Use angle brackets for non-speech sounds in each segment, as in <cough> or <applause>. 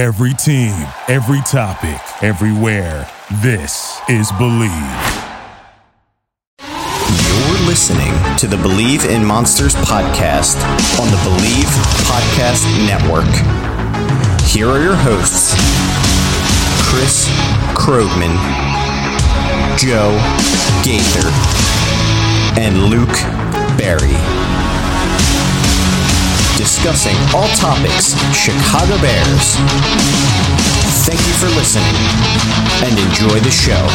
Every team, every topic, everywhere. This is Believe. You're listening to the Believe in Monsters podcast on the Believe Podcast Network. Here are your hosts Chris Krogman, Joe Gaither, and Luke Barry. Discussing all topics Chicago Bears. Thank you for listening and enjoy the show.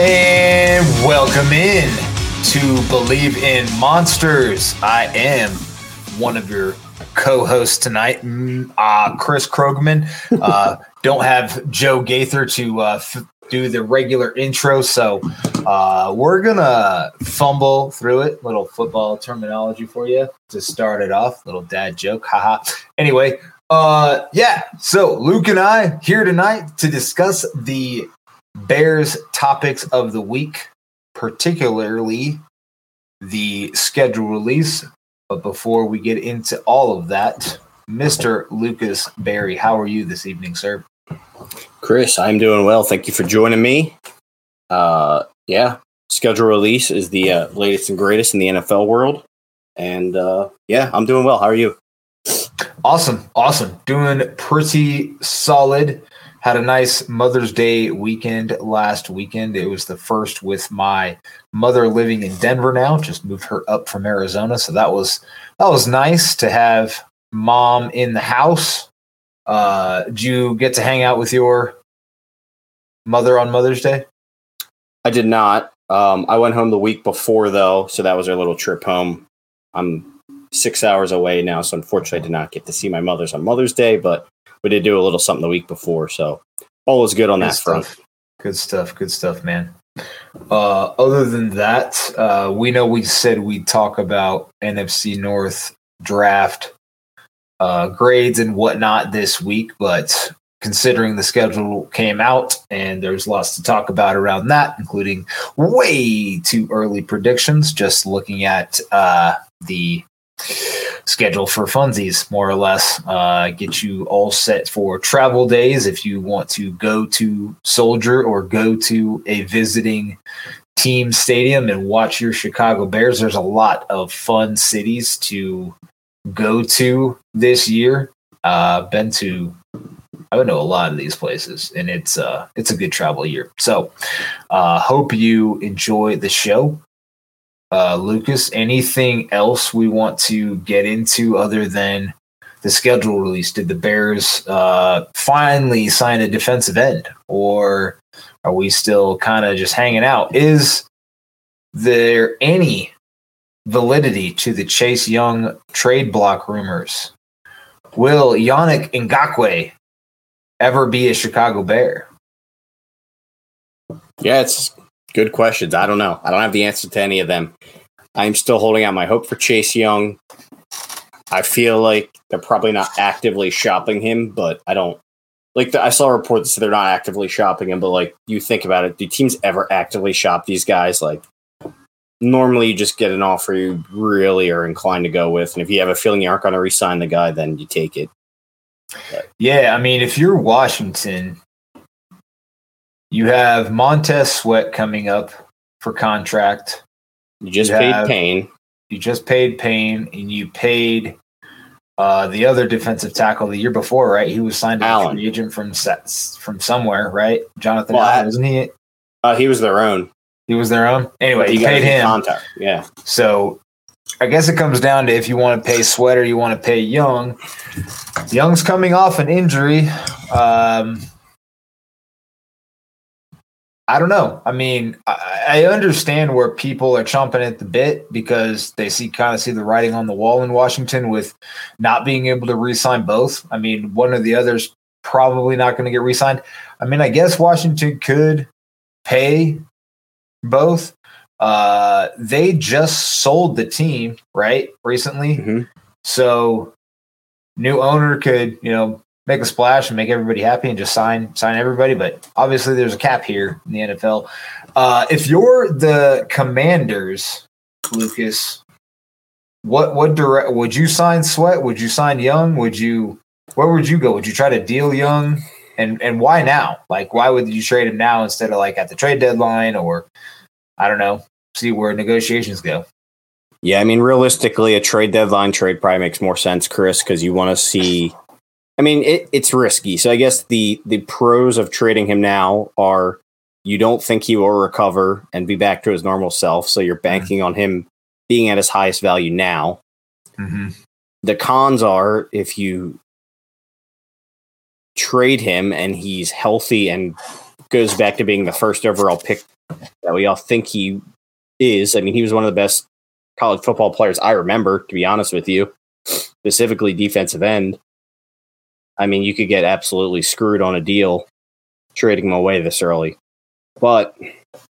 And welcome in to Believe in Monsters. I am one of your co-hosts tonight, mm, uh, Chris Krogman. Uh, <laughs> don't have Joe Gaither to uh, f- do the regular intro, so uh, we're gonna fumble through it. Little football terminology for you to start it off. Little dad joke, haha. Anyway, uh, yeah. So Luke and I here tonight to discuss the Bears topics of the week, particularly the schedule release. But before we get into all of that, Mr. Lucas Barry, how are you this evening, sir? Chris, I'm doing well. Thank you for joining me. Uh, yeah, schedule release is the uh, latest and greatest in the NFL world, and uh, yeah, I'm doing well. How are you? Awesome, awesome. Doing pretty solid. Had a nice Mother's Day weekend last weekend. It was the first with my mother living in Denver now. Just moved her up from Arizona, so that was that was nice to have mom in the house. Uh, did you get to hang out with your mother on Mother's Day? I did not. Um, I went home the week before though, so that was our little trip home. I'm six hours away now, so unfortunately, I did not get to see my mother's on Mother's Day, but we did do a little something the week before, so all was good on Good that front. Good stuff. Good stuff, man. Uh, other than that, uh, we know we said we'd talk about NFC North draft uh, grades and whatnot this week, but considering the schedule came out and there's lots to talk about around that, including way too early predictions, just looking at uh, the schedule for funsies more or less uh, get you all set for travel days if you want to go to soldier or go to a visiting team stadium and watch your chicago bears. There's a lot of fun cities to go to this year. Uh been to i would know a lot of these places and it's uh it's a good travel year. So uh hope you enjoy the show uh, Lucas, anything else we want to get into other than the schedule release? Did the Bears uh, finally sign a defensive end, or are we still kind of just hanging out? Is there any validity to the Chase Young trade block rumors? Will Yannick Ngakoue ever be a Chicago Bear? Yeah, it's good questions. I don't know. I don't have the answer to any of them. I'm still holding out my hope for Chase Young. I feel like they're probably not actively shopping him, but I don't like. The, I saw a report that said they're not actively shopping him, but like you think about it, do teams ever actively shop these guys? Like normally, you just get an offer you really are inclined to go with, and if you have a feeling you aren't going to re-sign the guy, then you take it. Yeah, I mean, if you're Washington, you have Montez Sweat coming up for contract. You just You paid have- Payne. You just paid Payne, and you paid uh, the other defensive tackle the year before, right? He was signed as a free agent from Sets from somewhere, right? Jonathan Well, Allen, I- wasn't he? Uh, he was their own. He was their own. Anyway, you paid him. Contact. Yeah. So I guess it comes down to if you want to pay Sweater, you want to pay Young. Young's coming off an injury. Um, I don't know. I mean, I, I understand where people are chomping at the bit because they see kind of see the writing on the wall in Washington with not being able to re-sign both. I mean, one or the other's probably not going to get re-signed. I mean, I guess Washington could pay both, Uh, they just sold the team right recently, Mhm. so new owner could you know make a splash and make everybody happy and just sign sign everybody. But obviously, there's a cap here in the NFL. Uh, if you're the Commanders, Lucas, what what direct would you sign Sweat? Would you sign Young? Would you where would you go? Would you try to deal Young? And and why now? Like why would you trade him now instead of like at the trade deadline or I don't know, see where negotiations go. Yeah, I mean, realistically, a trade deadline trade probably makes more sense, Chris, because you want to see. I mean, it, it's risky. So I guess the the pros of trading him now are you don't think he will recover and be back to his normal self. So you're banking on him being at his highest value now. Mm-hmm. The cons are if you trade him and he's healthy and goes back to being the first overall pick that we all think he is. I mean, he was one of the best college football players I remember, to be honest with you, specifically defensive end. I mean, you could get absolutely screwed on a deal trading him away this early. But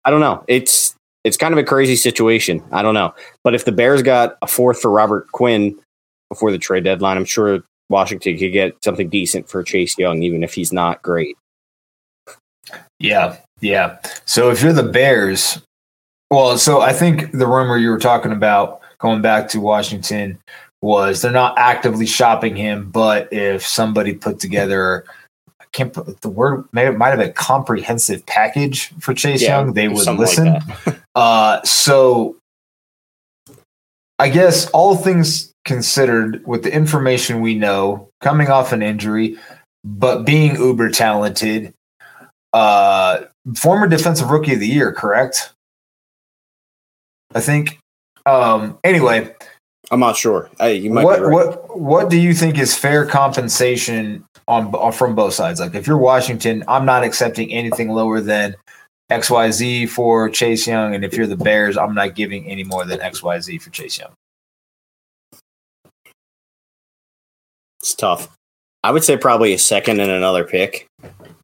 I don't know. It's it's kind of a crazy situation. I don't know. But if the Bears got a fourth for Robert Quinn before the trade deadline, I'm sure Washington could get something decent for Chase Young, even if he's not great. Yeah, yeah. So if you're the Bears, well, so I think the rumor you were talking about going back to Washington was they're not actively shopping him, but if somebody put together, I can't put the word, maybe it might have been comprehensive package for Chase Yeah, Young, they would something like listen. <laughs> uh, so I guess all things considered, with the information we know, coming off an injury, but being uber talented, uh, former defensive rookie of the year, correct? I think. Um, anyway, I'm not sure. I, you might what right. what what do you think is fair compensation on, on from both sides? Like, if you're Washington, I'm not accepting anything lower than X Y Z for Chase Young, and if you're the Bears, I'm not giving any more than X Y Z for Chase Young. It's tough. I would say probably a second and another pick.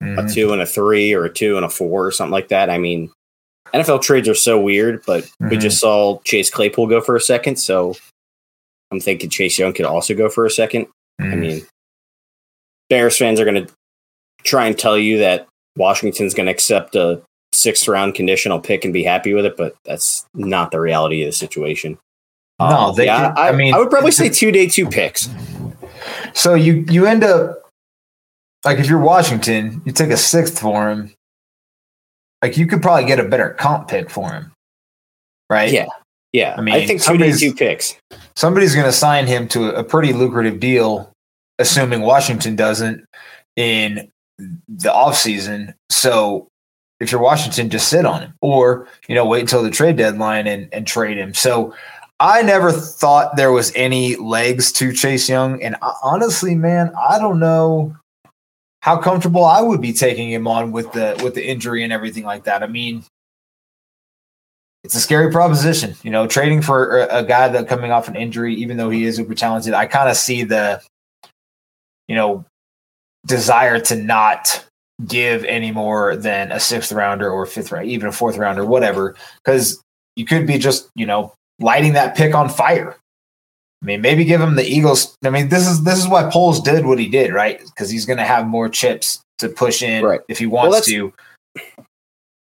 a Mhm. two and a three or a two and a four or something like that. I mean, NFL trades are so weird, but we Mhm. just saw Chase Claypool go for a second, so I'm thinking Chase Young could also go for a second. I Mhm. mean, Bears fans are going to try and tell you that Washington's going to accept a sixth round conditional pick and be happy with it, but that's not the reality of the situation. No, Um, they yeah, can- I, I mean- I would probably say two day two picks. So you you end up like if you're Washington, you take a sixth for him. Like you could probably get a better comp pick for him, right? Yeah. Yeah, I I mean, I think two day two picks. Somebody's going to sign him to a pretty lucrative deal, assuming Washington doesn't in the offseason. So if you're Washington, just sit on him or, you know, wait until the trade deadline and, and trade him. So I never thought there was any legs to Chase Young. And I, honestly, man, I don't know how comfortable I would be taking him on with the with the injury and everything like that. I mean, it's a scary proposition, you know, trading for a, guy that coming off an injury, even though he is super talented. I kind of see the, you know, desire to not give any more than a sixth rounder or fifth round, even a fourth rounder, whatever, because you could be just, you know, lighting that pick on fire. I mean, maybe give him the Eagles. I mean, this is this is why Poles did what he did, right? Because he's going to have more chips to push in Right. if he wants that's- to.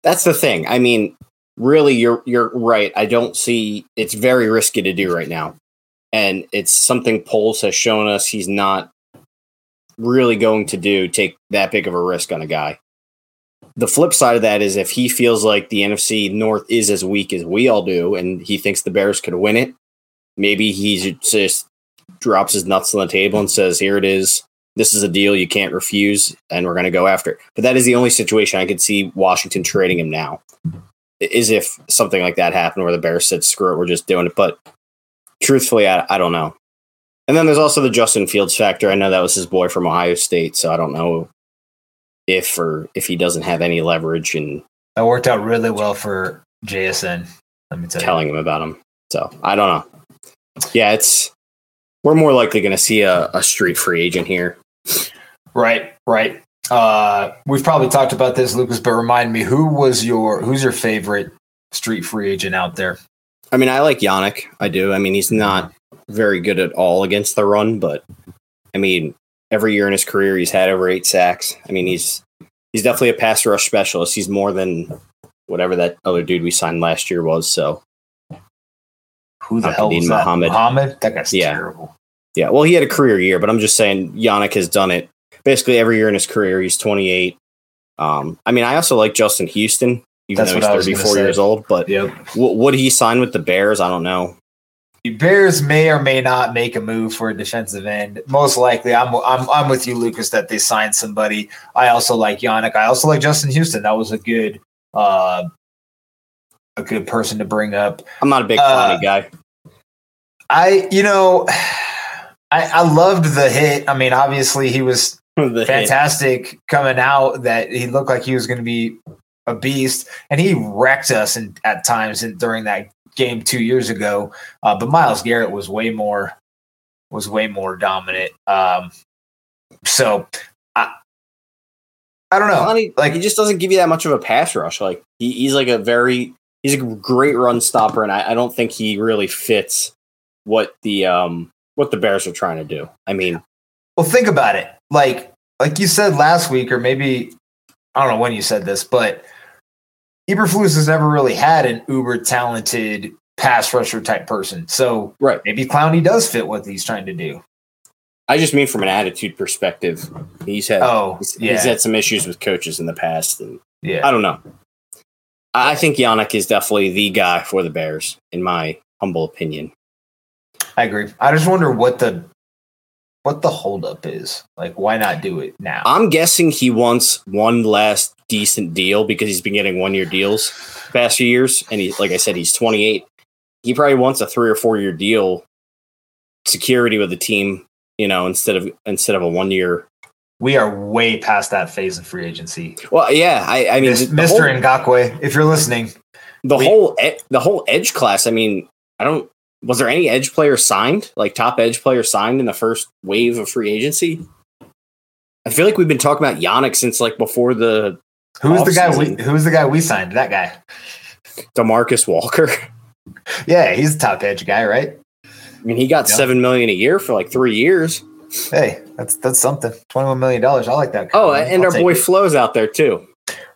That's the thing. I mean, really, you're you're right. I don't see it's very risky to do right now, and it's something Poles has shown us he's not really going to do. Take that big of a risk on a guy. The flip side of that is if he feels like the NFC North is as weak as we all do, and he thinks the Bears could win it, maybe he just drops his nuts on the table and says, "Here it is. This is a deal you can't refuse, and we're going to go after it." But that is the only situation I could see Washington trading him now. Is if something like that happened where the Bears said, "Screw it, we're just doing it." But truthfully, I, I don't know. And then there's also the Justin Fields factor. I know that was his boy from Ohio State, so I don't know if or if he doesn't have any leverage And That worked out really well for JSN. Let me tell you. telling him about him. So I don't know. Yeah, it's we're more likely going to see a, a street free agent here. Right, right. Uh, we've probably talked about this, Lucas, but remind me, who was your who's your favorite street free agent out there. I mean, I like Yannick. I do. I mean, he's not very good at all against the run, but I mean, every year in his career, he's had over eight sacks. I mean, he's he's definitely a pass rush specialist. He's more than whatever that other dude we signed last year was. So Who the hell was that? Muhammad. Muhammad? That guy's Yeah. terrible. yeah, well, he had a career year, but I'm just saying Yannick has done it basically every year in his career. He's 28. Um, I mean, I also like Justin Houston, even That's though what I was he's 34 years old. But Yep. w- would he sign with the Bears? I don't know. The Bears may or may not make a move for a defensive end. Most likely, I'm I'm I'm with you, Lucas, that they signed somebody. I also like Yannick. I also like Justin Houston. That was a good uh a good person to bring up. I'm not a big Uh, Clowney guy. I you know <sighs> I I loved the hit. I mean, obviously he was <laughs> The hit. fantastic coming out that he looked like he was going to be a beast and he wrecked us in, at times in, during that game two years ago uh, but myles garrett was way more was way more dominant um, so i i don't know Clowney, like- like he just doesn't give you that much of a pass rush. Like he, he's like a very he's a great run stopper, and I, I don't think he really fits what the um what the Bears are trying to do. I mean, Well, think about it. Like like you said last week, or maybe I don't know when you said this, but Eberflus has never really had an uber talented pass rusher type person. So right. maybe Clowney does fit what he's trying to do. I just mean from an attitude perspective. He's had Oh, he's, yeah, he's had some issues with coaches in the past, and yeah. I don't know. I I think Yannick is definitely the guy for the Bears, in my humble opinion. I agree. I just wonder what the what the holdup is. Like, why not do it now? I'm guessing he wants one last decent deal because he's been getting one year deals the past few years, and he, like I said, he's 28. He probably wants a three or four year deal, security with the team, you know, instead of instead of a one year. we are way past that phase of free agency. Well, yeah, I, I mean, Mis- the, the Mr. whole, Ngakoue, if you're listening, the we- whole the whole edge class. I mean, I don't. Was there any edge players signed, like top edge players signed in the first wave of free agency? I feel like we've been talking about Yannick since like before the who's the guy we who's the guy we signed? That guy. Demarcus Walker. <laughs> Yeah, he's a top edge guy, right? I mean, he got Yeah. seven million a year for like three years. Hey, that's that's something. Twenty one million dollars. I like that. Oh, and our I'll take boy it. Flo's out there too.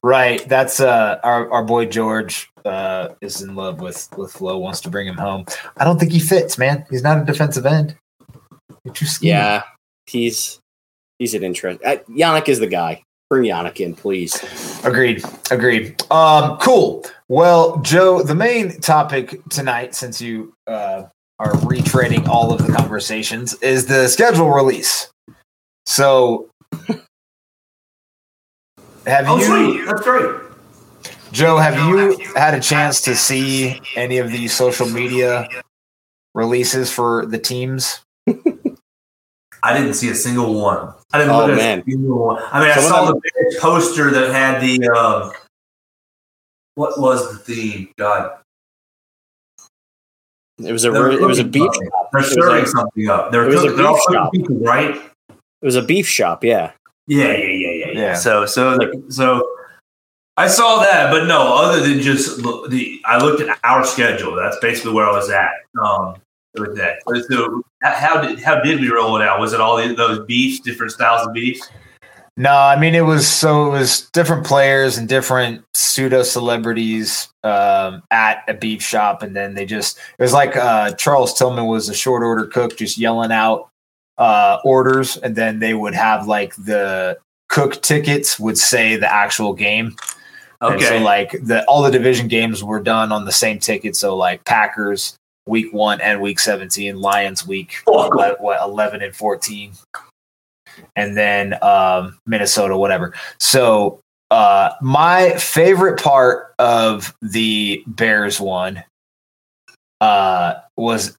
Right? That's uh our our boy George uh is in love with with Flo. Wants to bring him home. I don't think he fits, man. He's not a defensive end. You're too skinny. Yeah, he's he's an interest. Uh, Yannick is the guy. Bring Yannick in, please. Agreed. Agreed. Um, cool. Well, Joe, the main topic tonight, since you uh, are retreading all of the conversations, is the schedule release. So, have Oh, you, sweet. That's great. Joe? Have you had a chance to see any of the social media releases for the teams? <laughs> I didn't see a single one. I didn't Oh, look at man. a single one. I mean, I Some of saw them- the big poster that had the um, what was the theme? God, It was a They're it was a beef something. shop. They're serving a- something up. They're it was a cooking, they're beef shop. pizza, right? It was a beef shop. Yeah. Yeah, yeah, yeah, yeah. So, so, so, I saw that, but no, other than just the, I looked at our schedule. That's basically where I was at. Um, with that. So, how did how did we roll it out? Was it all those beefs, different styles of beefs? No, I mean it was so it was different players and different pseudo celebrities um, at a beef shop, and then they just it was like uh, Charles Tillman was a short order cook, just yelling out uh, orders, and then they would have like the cook tickets would say the actual game. And so like the all the division games were done on the same ticket. So like Packers week one and week seventeen, Lions week ele- what eleven and fourteen, and then um, Minnesota whatever. So uh, my favorite part of the Bears one uh, was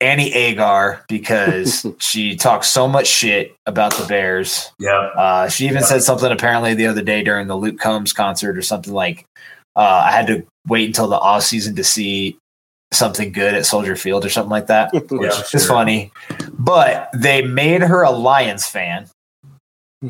Annie Agar because <laughs> she talked so much shit about the Bears. yeah. Uh, she even said something apparently the other day during the Luke Combs concert or something like, uh, I had to wait until the off season to see something good at Soldier Field or something like that, <laughs> which Yeah, is sure. funny. But they made her a Lions fan,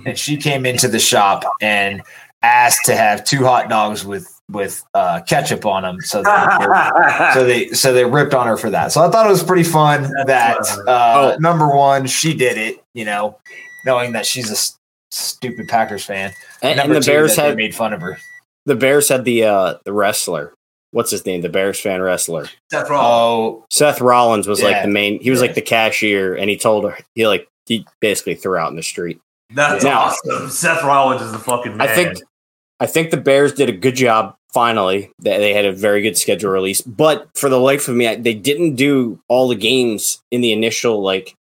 and she came into the shop and asked to have two hot dogs with with uh, ketchup on them. So they, <laughs> so they so they ripped on her for that. So I thought it was pretty fun That's that uh, Oh. number one she did it. You know, knowing that she's a s- stupid Packers fan. And, and number the two, Bears they had made fun of her. the Bears had the uh the wrestler. What's his name? The Bears fan wrestler. That's wrong. Oh, Seth Rollins was like the main. He was like the cashier, and he told her he like he basically threw out in the street. That's Now- awesome. Seth Rollins is the fucking man. I think I think the Bears did a good job. Finally, they, they had a very good schedule release, but for the life of me, I, they didn't do all the games in the initial like.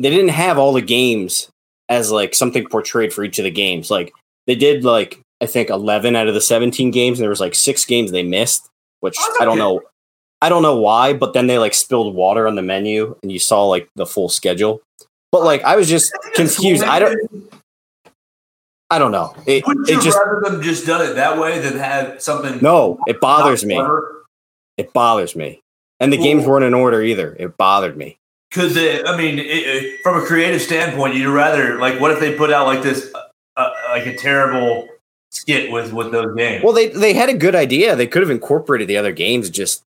They didn't have all the games as like something portrayed for each of the games. Like they did, like I think eleven out of the seventeen games, and there was like six games they missed, which I don't know. I don't know why, but then they like spilled water on the menu, and you saw like the full schedule. But like I was just I <laughs> think that's confused. I don't. I don't know. It, Wouldn't it you just rather them just done it that way than had something? no. It bothers me. Clever? It bothers me. And the games weren't in order either. It bothered me. Because? I mean, it, it, from a creative standpoint, you'd rather like what if they put out like this, uh, uh, like a terrible skit with with those games? Well, they they had a good idea. They could have incorporated the other games. Just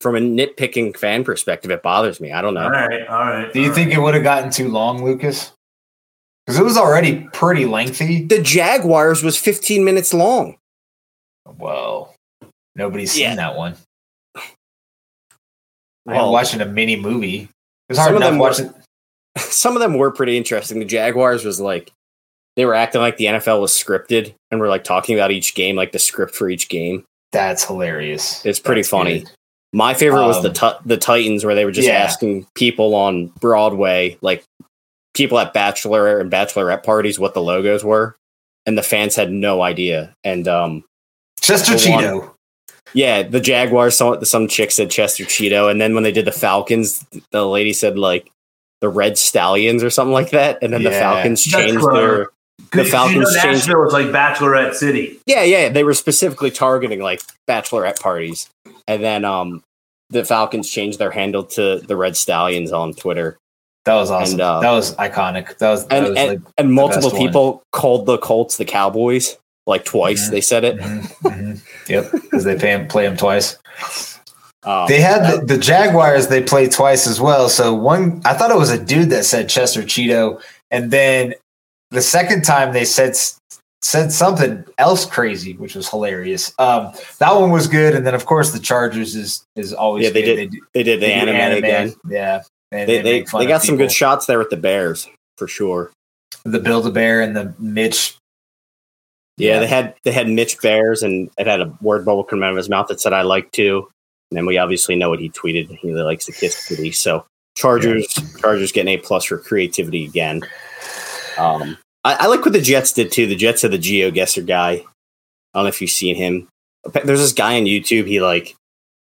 from a nitpicking fan perspective, it bothers me. I don't know. all right, all right. do you all think it would have gotten too long, Lucas? Because it was already pretty lengthy. The Jaguars was 15 minutes long. Well, nobody's seen Yeah. that one. I'm watching a mini movie. It's Some hard of enough them were- watching. <laughs> some of them were pretty interesting. The Jaguars was like they were acting like the NFL was scripted and were like talking about each game, like the script for each game. That's hilarious. It's pretty That's funny. good. My favorite was the Um, ti- the Titans, where they were just Yeah. asking people on Broadway, like people at bachelor and bachelorette parties, what the logos were, and the fans had no idea. And um, Chester The one- Cheeto. yeah, the Jaguars, some some chick said Chester Cheeto, and then when they did the Falcons, the lady said like the Red Stallions or something like that, and then the Falcons That's changed clever. their the Falcons you know, changed- Nashville is like Bachelorette City. yeah yeah they were specifically targeting like bachelorette parties, and then um the Falcons changed their handle to the Red Stallions on Twitter. That was awesome. And, uh, that was iconic. That was, that and was and, like and multiple best one. people called the Colts the Cowboys like twice. Mhm. They said it. mhm, mhm. yep, because they pay him, play him twice. Um, They had the, the Jaguars. They played twice as well. So one, I thought it was a dude that said Chester Cheeto, and then the second time they said said something else crazy, which was hilarious. Um, that one was good, and then of course the Chargers is is always Yeah, they good. did do- they did the they do anime, again. Yeah, and They they, they of got some good shots there with the Bears for sure. the Build a Bear and the Mitch. Yeah, they had they had Mitch Bears and it had a word bubble come out of his mouth that said "I like to," and then we obviously know what he tweeted. He really likes to kiss kitty. So Chargers Chargers getting a plus for creativity again. Um, I, I like what the Jets did too. The Jets had the GeoGuessr guy. I don't know if you've seen him. There's this guy on YouTube. He like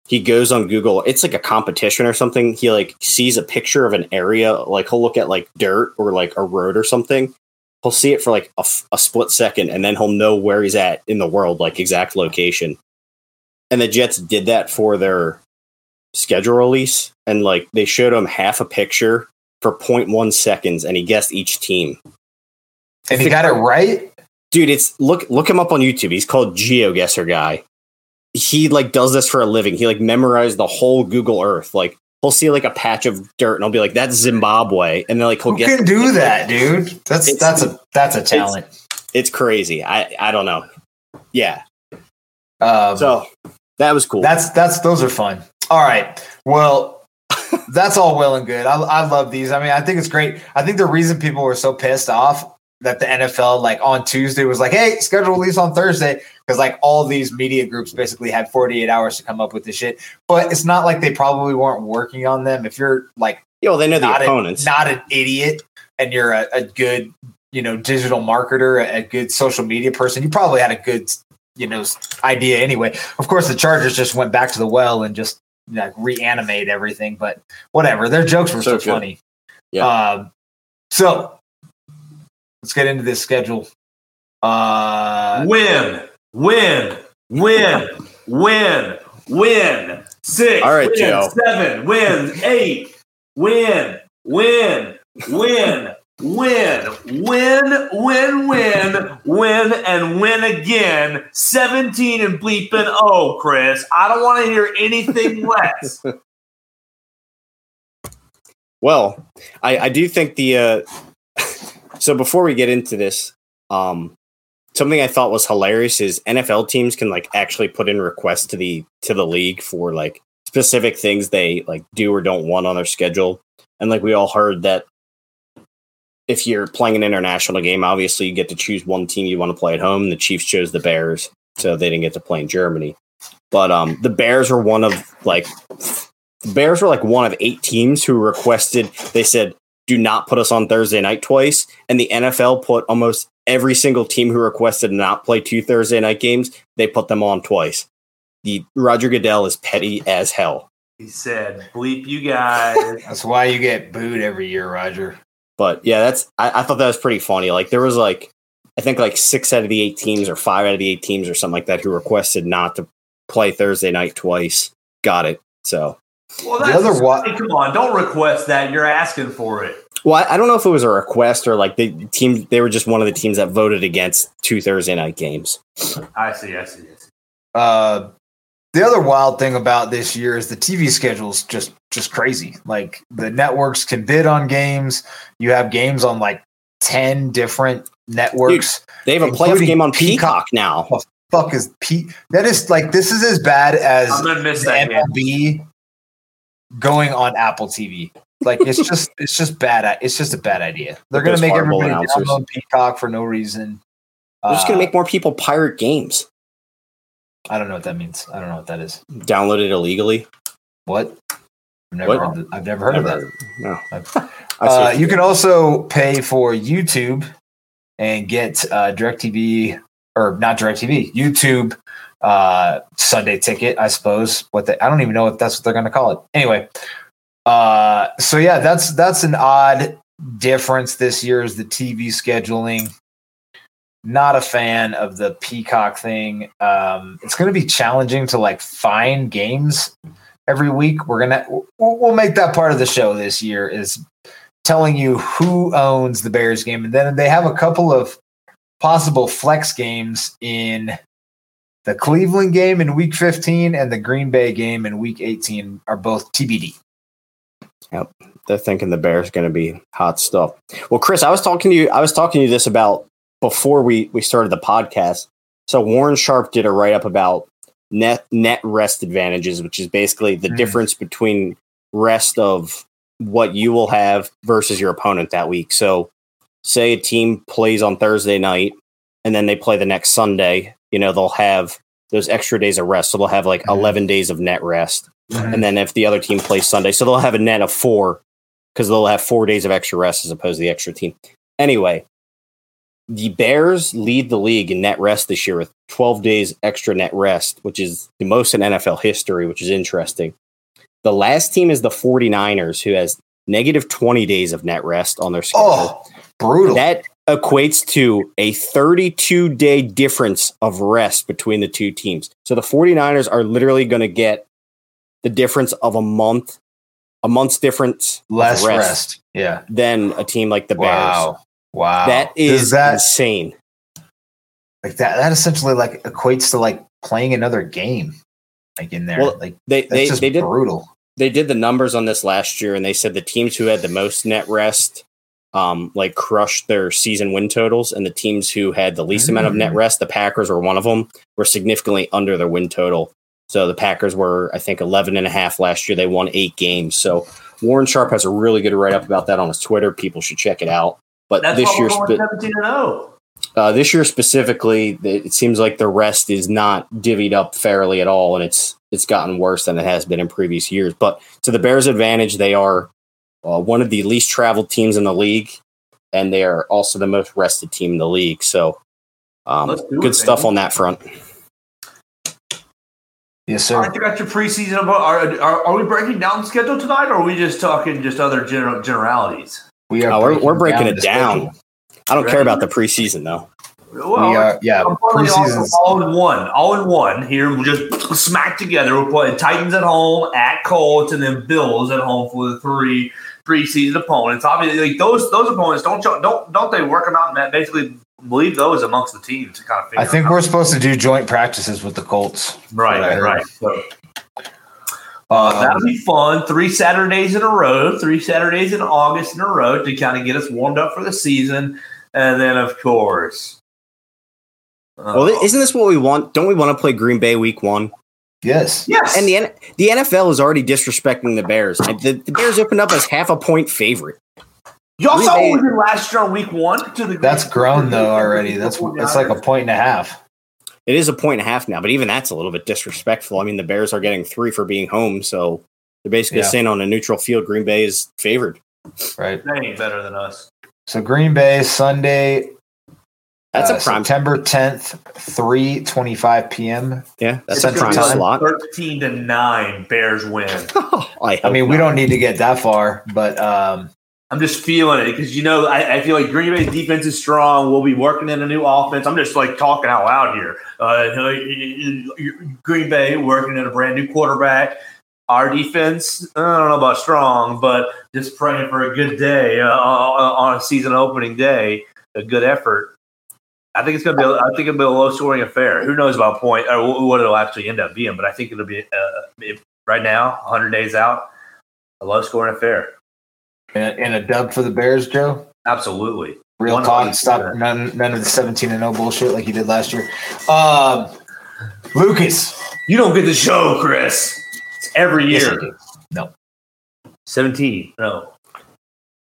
he goes on Google. It's like a competition or something. He like sees a picture of an area. Like he'll look at like dirt or like a road or something. He'll see it for like a, f- a split second, and then he'll know where he's at in the world, like exact location. And the Jets did that for their schedule release, and like they showed him half a picture for 0.1 seconds, and he guessed each team. And he got it right. dude it's look look him up on youtube he's called geoguessr guy he like does this for a living he like memorized the whole google earth like he'll see like a patch of dirt and I'll be like that's zimbabwe and then like he'll Who get can do that, dude? That's that's a that's a talent. it's crazy i i don't know yeah Um, so that was cool That's that's those are fun. All right. Well, <laughs> that's all well and good. I, I love these. I mean, I think it's great. I think the reason people were so pissed off that the NFL like on Tuesday was like, "Hey, schedule release on Thursday," because like all these media groups basically had 48 hours to come up with this shit. But it's not like they probably weren't working on them. If you're like yo they know the not, a- opponents not an idiot and you're a, a good you know digital marketer a, a good social media person you probably had a good you know idea anyway of course the chargers just went back to the well and just like reanimate everything but whatever their jokes were So so, funny Yeah. um so let's get into this schedule uh Win, win, win, win, win. Six. All right, win, Joe. Seven. Win. Eight. Win. Win. Win. win, win, win, win, win, and win again. 17 and bleeping oh, Chris. I don't want to hear anything <laughs> less. Well, I, I do think the uh, so before we get into this, um, something I thought was hilarious is NFL teams can like actually put in requests to the to the league for like specific things they like do or don't want on their schedule. And like we all heard that if you're playing an international game, obviously you get to choose one team you want to play at home. The Chiefs chose the Bears, so they didn't get to play in Germany. But um, the Bears were one of like the Bears were like one of eight teams who requested. They said, "Do not put us on Thursday night twice." And the NFL put almost every single team who requested not play two Thursday night games. They put them on twice. The Roger Goodell is petty as hell. He said, "Bleep you guys." <laughs> That's why you get booed every year, Roger. But yeah, that's I, I thought that was pretty funny. Like there was like I think like six out of the eight teams or five out of the eight teams or something like that who requested not to play Thursday night twice. Got it. So well, The that's other wa- hey, come on, don't request that. You're asking for it. well, I, I don't know if it was a request or like the team they were just one of the teams that voted against two Thursday night games. I see. I see. I see. Uh, the other wild thing about this year is the TV schedule's just just crazy. Like the networks can bid on games. You have games on like ten different networks. They have a playoff game on Peacock. Peacock now. Fuck is Pete? That is like this is as bad as I'm gonna miss the that game. Going on Apple TV. Like it's <laughs> just it's just bad. It's just a bad idea. They're gonna make everybody announcers. download Peacock for no reason. They're just gonna Uh, make more people pirate games. I don't know what that means. I don't know what that is. Download it illegally. What? I've never What? heard. Of, I've never heard of that. No. <laughs> I've- <laughs> Uh, you can also pay for YouTube and get uh, DirecTV or not DirecTV, YouTube uh, Sunday ticket, I suppose. What they, I don't even know if that's what they're going to call it. Anyway, uh, so yeah, that's that's an odd difference this year is the TV scheduling. Not a fan of the Peacock thing. Um, it's going to be challenging to like find games every week. We're gonna we'll, we'll make that part of the show this year is telling you who owns the Bears game. And then they have a couple of possible flex games in the Cleveland game in week 15 and the Green Bay game in week 18 are both TBD. Yep. They're thinking the Bears going to be hot stuff. Well, Chris, I was talking to you. I was talking to you this about before we we started the podcast. So Warren Sharp did a write up about net net rest advantages, which is basically the Hmm. difference between rest of what you will have versus your opponent that week. So, say a team plays on Thursday night and then they play the next Sunday. You know, they'll have those extra days of rest. So they'll have like Mhm. eleven days of net rest. Mhm. And then if the other team plays Sunday, so they'll have a net of four because they'll have four days of extra rest as opposed to the extra team. Anyway, the Bears lead the league in net rest this year with 12 days extra net rest, which is the most in NFL history, which is interesting. The last team is the 49ers, who has negative 20 days of net rest on their schedule. Oh, brutal. That equates to a 32 day difference of rest between the two teams. So the 49ers are literally going to get the difference of a month, a month's difference Less rest. Yeah. than a team like the Bears. Wow. Wow. That that insane. like that that essentially like equates to like playing another game like in there. Well, like They they, they did brutal. they did the numbers on this last year and they said the teams who had the most net rest um like crushed their season win totals and the teams who had the least amount of net Mm. rest the packers were one of them were significantly under their win total so the packers were i think 11 and a half last year they won eight games so warren sharp has a really good write-up about that on his twitter people should check it out but That's this year spe- 17 and. 0. uh, this year specifically, it seems like the rest is not divvied up fairly at all, and it's it's gotten worse than it has been in previous years. But to the Bears' advantage, they are uh, one of the least traveled teams in the league, and they are also the most rested team in the league. So, um, Let's it, good stuff baby. on that front. Yes, All sir. right, you got your preseason. About, are, are, are we breaking down the schedule tonight, or are we just talking just other general, generalities? We are Uh, we're, we're breaking down it down. schedule. I don't care about the preseason though. Well, we are yeah, I'm putting it all, all in one, all in one. Here, we're just smack together. We're playing Titans at home, at Colts, and then Bills at home for the three. Preseason opponents. Obviously, like those those opponents don't don't don't they work them out and basically leave those amongst the team to kind of. I think we're supposed to do joint practices with the Colts. Right, right. So, uh, that'll be fun. Three Saturdays in a row, three Saturdays in August in a row to kind of get us warmed up for the season, and then of course. Uh, well, isn't this what we want? Don't we want to play Green Bay Week One? Yes. Yes. And the the NFL is already disrespecting the Bears. The, the Bears opened up as half a point favorite. Y'all saw what we did last year on week one to the That's grown though already. That's it's like a point and a half. It is a point and a half now, but even that's a little bit disrespectful. I mean, the Bears are getting three for being home, so they're basically yeah. saying on a neutral field, Green Bay is favored. Right. They ain't better than us. So Green Bay Sunday, that's uh, a prime September 10th, 3 25 p.m. Yeah, that's a prime slot. 13 to 9, Bears win. <laughs> I, I, mean, not. we don't need to get that far, but um, I'm just feeling it because, you know, I, I, feel like Green Bay's defense is strong. We'll be working in a new offense. I'm just like talking out loud here. Uh, Green Bay working in a brand new quarterback. Our defense, I don't know about strong, but just praying for a good day uh, on a season opening day, a good effort I think it's going to be. I think it'll be a low scoring affair. Who knows about point or what it'll actually end up being? But I think it'll be uh, right now, 100 days out, a low scoring affair. And, and a dub for the Bears, Joe. Absolutely. Real talk. Stop none, none of the 17 and 0 bullshit like you did last year. Um, Lucas, you don't get the show, Chris. It's every year. Yes, no. 17. No.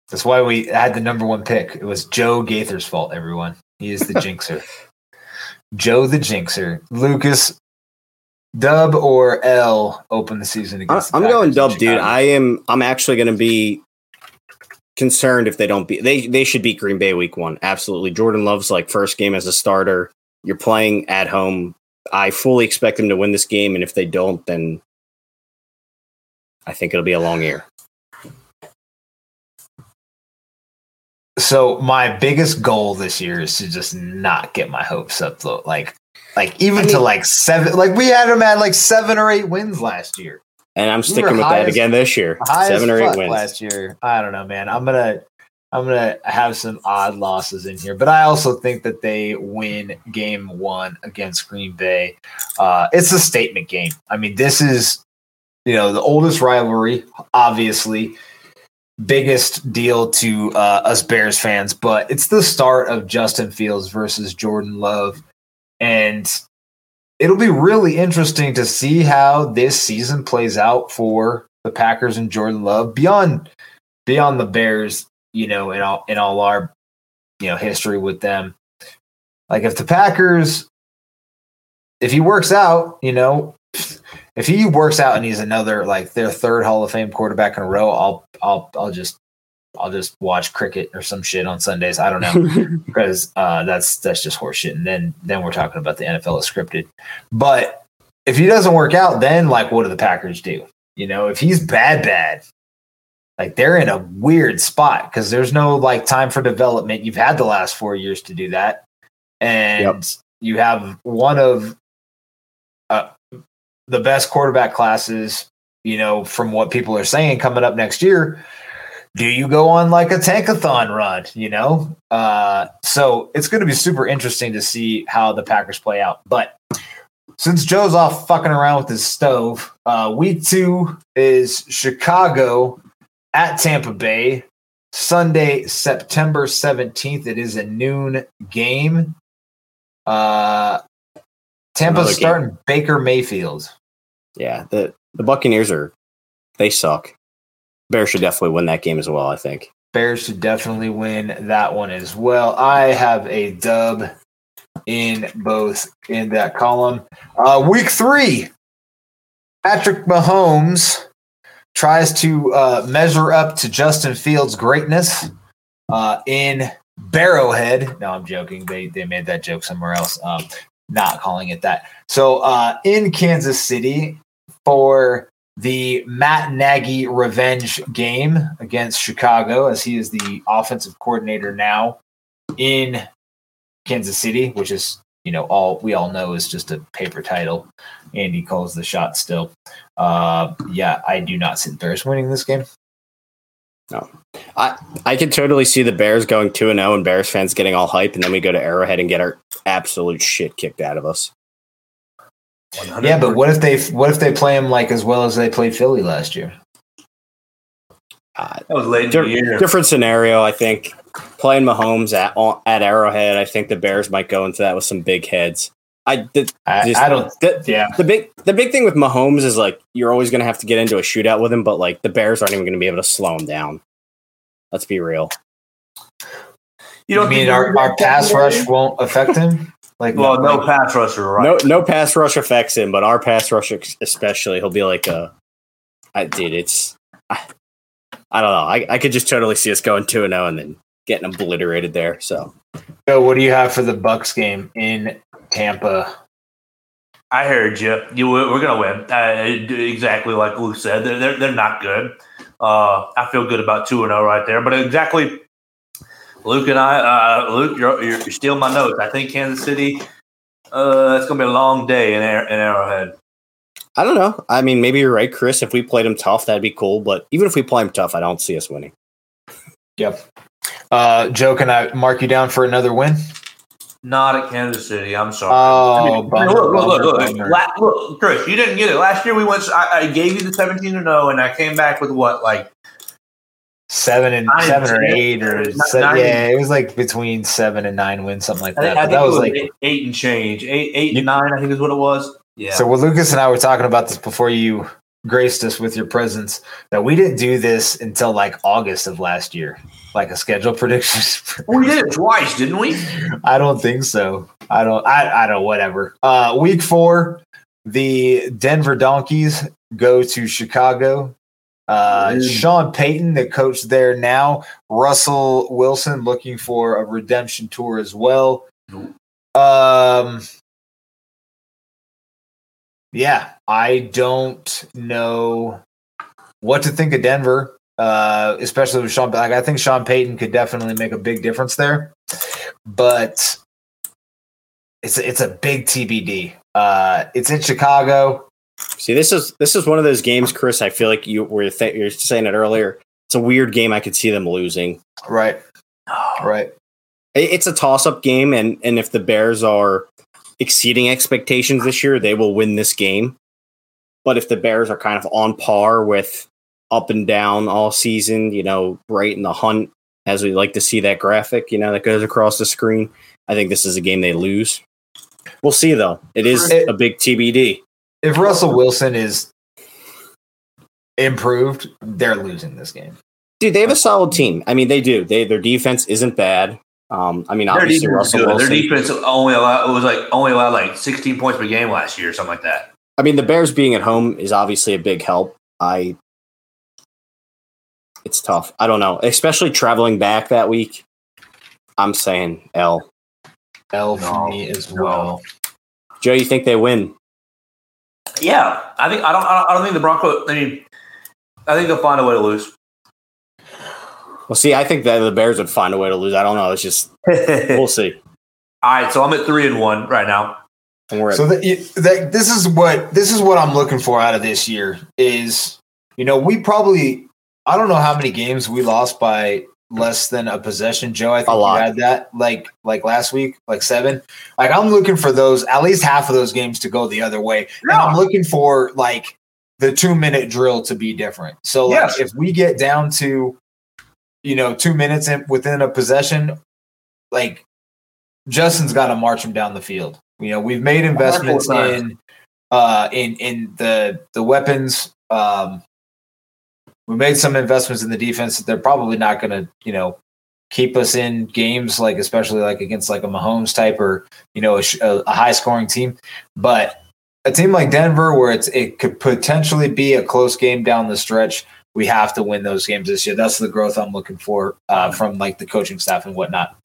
That's why we had the number one pick. It was Joe Gaither's fault, everyone. He is the jinxer. Joe the jinxer. Lucas, dub or L open the season against. I'm going dub, dude. I am. I'm actually going to be concerned if they don't beat. They they should beat Green Bay week one. Absolutely. Jordan Love's like first game as a starter. You're playing at home. I fully expect them to win this game, and if they don't, then I think it'll be a long year. So my biggest goal this year is to just not get my hopes up though. Like like even I mean, to like seven like we had them at like seven or eight wins last year. And I'm sticking we with that again this year. Seven or eight wins last year. I don't know, man. I'm gonna I'm gonna have some odd losses in here, but I also think that they win game one against Green Bay. Uh, it's a statement game. I mean, this is you know the oldest rivalry, obviously biggest deal to uh, us Bears fans, but it's the start of Justin Fields versus Jordan Love. And it'll be really interesting to see how this season plays out for the Packers and Jordan Love beyond beyond the Bears, you know, in all in all our you know history with them. Like if the Packers if he works out, you know, if he works out and he's another like their third Hall of Fame quarterback in a row, I'll I'll I'll just I'll just watch cricket or some shit on Sundays. I don't know <laughs> because uh, that's that's just horseshit. And then then we're talking about the NFL is scripted. But if he doesn't work out, then like what do the Packers do? You know, if he's bad, bad, like they're in a weird spot because there's no like time for development. You've had the last four years to do that, and yep. you have one of uh, the best quarterback classes, you know, from what people are saying coming up next year. Do you go on like a tankathon run, you know? Uh, so it's going to be super interesting to see how the Packers play out. But since Joe's off fucking around with his stove, uh, week two is Chicago at Tampa Bay, Sunday, September 17th. It is a noon game. Uh, Tampa's starting Baker Mayfield. Yeah, the the Buccaneers are they suck. Bears should definitely win that game as well. I think Bears should definitely win that one as well. I have a dub in both in that column. Uh, week three, Patrick Mahomes tries to uh, measure up to Justin Fields' greatness uh, in Barrowhead. No, I'm joking. They they made that joke somewhere else. Um, not calling it that. So uh, in Kansas City, for the Matt Nagy revenge game against Chicago, as he is the offensive coordinator now in Kansas City, which is you know all we all know is just a paper title. Andy calls the shot still. Uh, yeah, I do not see the Bears winning this game. I I could totally see the Bears going two and zero, and Bears fans getting all hype, and then we go to Arrowhead and get our absolute shit kicked out of us. Yeah, but what if they what if they play them like as well as they played Philly last year? Uh, that was late in di- the year. different scenario, I think. Playing Mahomes at at Arrowhead, I think the Bears might go into that with some big heads. I the, I, Just- I don't. the, Yeah, the big the big thing with Mahomes is like you're always going to have to get into a shootout with him, but like the Bears aren't even going to be able to slow him down. Let's be real. you, don't mean our, our pass rush won't affect him? Like, Well, no like- pass rusher, right? No no pass rush affects him, but our pass rush especially, he'll be like a. I dude, it's. I, I don't know. I, I could just totally see us going two and zero and then getting obliterated there. So So, what do you have for the Bucks game in Tampa? I heard you. You we're gonna win. Uh, exactly like Luke said. They're they're, they're not good. Uh, I feel good about two and zero right there. But exactly, Luke and I. Uh, Luke, you're, you're stealing my notes. I think Kansas City. Uh, it's gonna be a long day in, Ar- in Arrowhead. I don't know. I mean, maybe you're right, Chris. If we played him tough, that'd be cool. But even if we play him tough, I don't see us winning. Yep. Uh, Joe, can I mark you down for another win? Not at Kansas City. I'm sorry. Oh, I mean, bummer, look, look, look, look, bummer, bummer. La- look, Chris, you didn't get it last year. We went. I, I gave you the 17 to 0, and I came back with what, like Seven and Nine and seven or eight or Nine- se- nine- yeah, it was like between seven and nine wins, something like that. I think that was it was like eight, eight and change, eight, eight and nine. I think is what it was. Yeah. So, what Lucas and I were talking about this before you graced us with your presence, that we didn't do this until like August of last year, like a schedule <laughs> prediction. we did it twice, didn't we? I don't think so. I don't. I. I don't. Whatever. Uh, week four, the Denver Donkeys go to Chicago. Uh, Mm. Sean Payton, the coach there now. Russell Wilson looking for a redemption tour as well. Um. Yeah, I don't know what to think of Denver, uh, especially with Sean. Like, I think Sean Payton could definitely make a big difference there, but it's a, it's a big TBD. Uh, it's in Chicago. See, this is this is one of those games, Chris. I feel like you were th- you're saying it earlier. It's a weird game. I could see them losing. Right. Right. It's a toss up game, and and if the Bears are exceeding expectations this year, they will win this game. But if the Bears are kind of on par with up and down all season, you know, right in the hunt, as we like to see that graphic, you know, that goes across the screen, I think this is a game they lose. We'll see, though. It is It- a big TBD. If Russell Wilson is improved, they're losing this game. Dude, they have a solid team. I mean, they do. They their defense isn't bad. Um, I mean, Their obviously defense is Russell good. Wilson. Their defense only allowed it was like only allowed like 16 points per game last year, or something like that. I mean, the Bears being at home is obviously a big help. I, it's tough. I don't know, especially traveling back that week. I'm saying L. L for No, me as no. well. Joe, you think they win? Yeah, I think I don't. I don't think the Broncos. I mean, I think they'll find a way to lose. Well, see, I think that the Bears would find a way to lose. I don't know. It's just <laughs> we'll see. All right, so I'm at three and one right now. And we're at, So that, that this is what this is what I'm looking for out of this year is you know we probably I don't know how many games we lost by less than a possession. Joe, I think A lot. you had that like like last week, like seven. Like I'm looking for those at least half of those games to go the other way, and I'm looking for like the two minute drill to be different. So like Yes. if we get down to you know two minutes in, within a possession, like Justin's got to march him down the field. You know, we've made investments in uh in in the the weapons. Um we made some investments in the defense that they're probably not going to, you know, keep us in games like especially like against like a Mahomes type or, you know, a, a, high scoring team. But a team like Denver where it's it could potentially be a close game down the stretch, we have to win those games this year. That's the growth I'm looking for uh, from like the coaching staff and whatnot.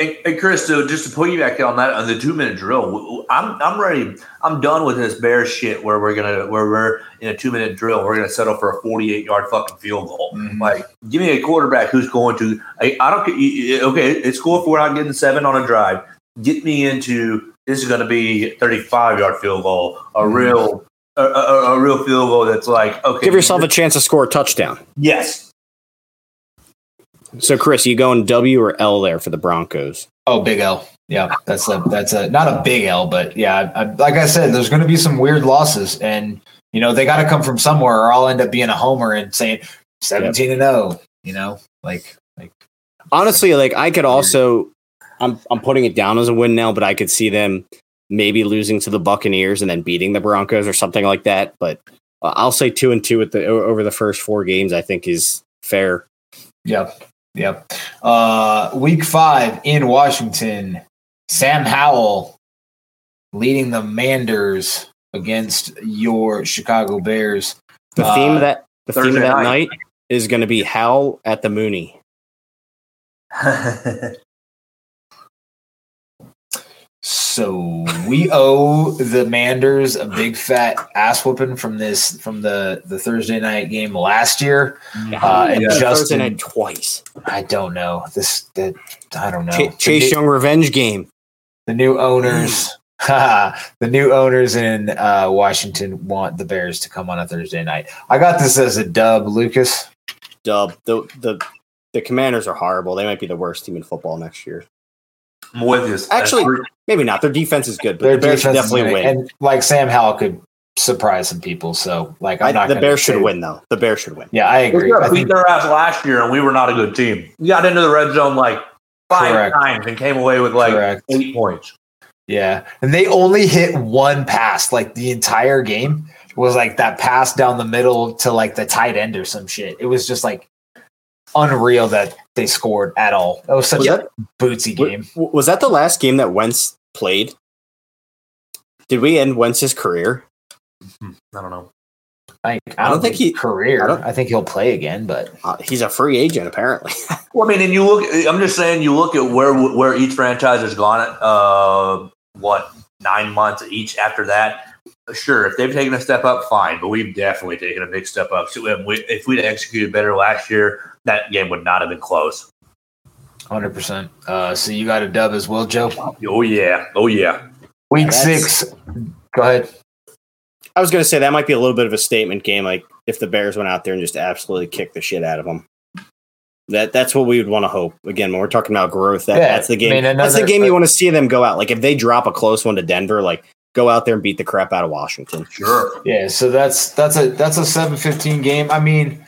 Hey, hey, Chris, so just to put you back on that on the two minute drill, I'm I'm ready. I'm done with this bear shit where we're gonna where we're in a two minute drill. We're gonna settle for a 48 yard fucking field goal. Mhm. Like, give me a quarterback who's going to. I, I don't. Okay, it's cool if we're not getting seven on a drive. Get me into this is going to be 35 yard field goal, a Mhm. real. A, a, a real field goal that's like okay. give yourself a chance to score a touchdown. yes. So, Chris, you going W or L there for the Broncos? Oh, big L. Yeah, that's a that's a not a big L, but yeah, I, like I said, there's going to be some weird losses, and you know they got to come from somewhere, or I'll end up being a homer and saying 17 and 0. You know, like like Honestly, like I could also, I'm I'm putting it down as a win now, but I could see them maybe losing to the Buccaneers and then beating the Broncos or something like that. But I'll say two and two at the over the first four games. I think is fair. Yep. Yep. Uh, week five in Washington, Sam Howell leading the Manders against your Chicago Bears. The Uh, theme of that the theme of that night. night is going to be Howl at the Mooney. <laughs> So we owe the Manders a big fat ass whooping from this from the the Thursday night game last year. Uh, and Thursday Justin, night twice. I don't know this. That I don't know. Ch- Chase the, Young revenge game. the new owners. <laughs> the new owners in uh, Washington want the Bears to come on a Thursday night. I got this as a dub, Lucas. Dub. The the the Commanders are horrible. They might be the worst team in football next year. I'm with you. Actually, That's- Maybe not. Their defense is good, but Their the Bears should definitely win. And like Sam Howell could surprise some people. So like I'm I, not. the Bears should win, though. The Bears should win. Yeah, I agree. got I beat their ass last year, and we were not a good team. We got into the red zone like five Correct. times and came away with like Correct. eight points. Yeah, and they only hit one pass like the entire game was like that pass down the middle to like the tight end or some shit. It was just like unreal that they scored at all. That was such Was a bootsy game. W- Was that the last game that Wentz played? Did we end Wentz's career? I don't know. I, I, don't, think, he career. I I, don't- think he'll play again, but Uh, he's a free agent, apparently. <laughs> Well, I mean, and you look. I'm just saying, you look at where where each franchise has gone. At uh, what nine months each after that. Sure, if they've taken a step up, fine. But we've definitely taken a big step up. So if, we, if we'd executed better last year, that game would not have been close. hundred percent. Uh, so you got a dub as well, Joe. Oh yeah, oh yeah. Week That's- six. Go ahead. I was going to say that might be a little bit of a statement game, like if the Bears went out there and just absolutely kicked the shit out of them. That that's what we would want to hope. Again, when we're talking about growth, that, Yeah, that's the game. I mean, that's the game you want to see them go out. Like if they drop a close one to Denver, like go out there and beat the crap out of Washington. Sure. Yeah, so that's that's a that's a seven fifteen game. I mean,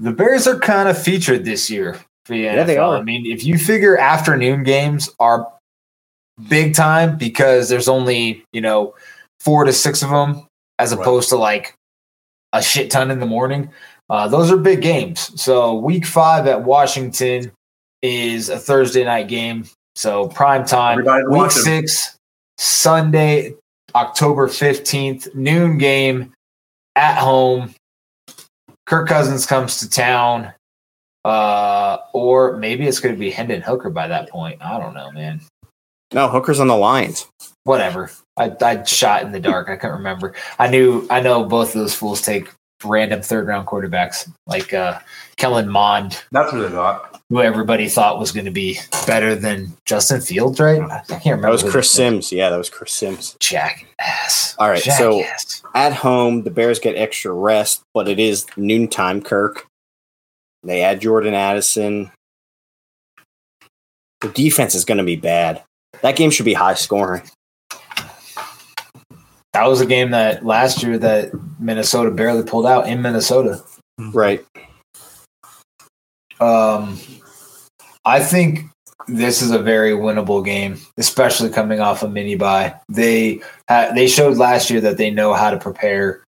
the Bears are kind of featured this year for the NFL. Yeah, they are. I mean, if you figure afternoon games are big time because there's only you know four to six of them as Right. opposed to like a shit ton in the morning. Uh, those are big games. So week five at Washington is a Thursday night game. So prime time. Everybody Week six, Sunday, October 15th, noon game at home. Kirk Cousins comes to town. Uh, or maybe it's going to be Hendon Hooker by that point. I don't know, man. No, Hooker's on the Lions. Whatever. I, I shot in the dark. I can't remember. I knew, I know both of those fools take random third round quarterbacks like uh, Kellen Mond, That's what they got. Who everybody thought was going to be better than Justin Fields, right? I can't remember. That was Chris Sims. Yeah, that was Chris Sims. Jackass. All right, so- At home, the Bears get extra rest, but it is noontime, Kirk. They add Jordan Addison. The defense is going to be bad. That game should be high scoring. that was a game that last year that Minnesota barely pulled out in Minnesota. Right. Um, I think this is a very winnable game, especially coming off a mini bye. They ha- they showed last year that they know how to prepare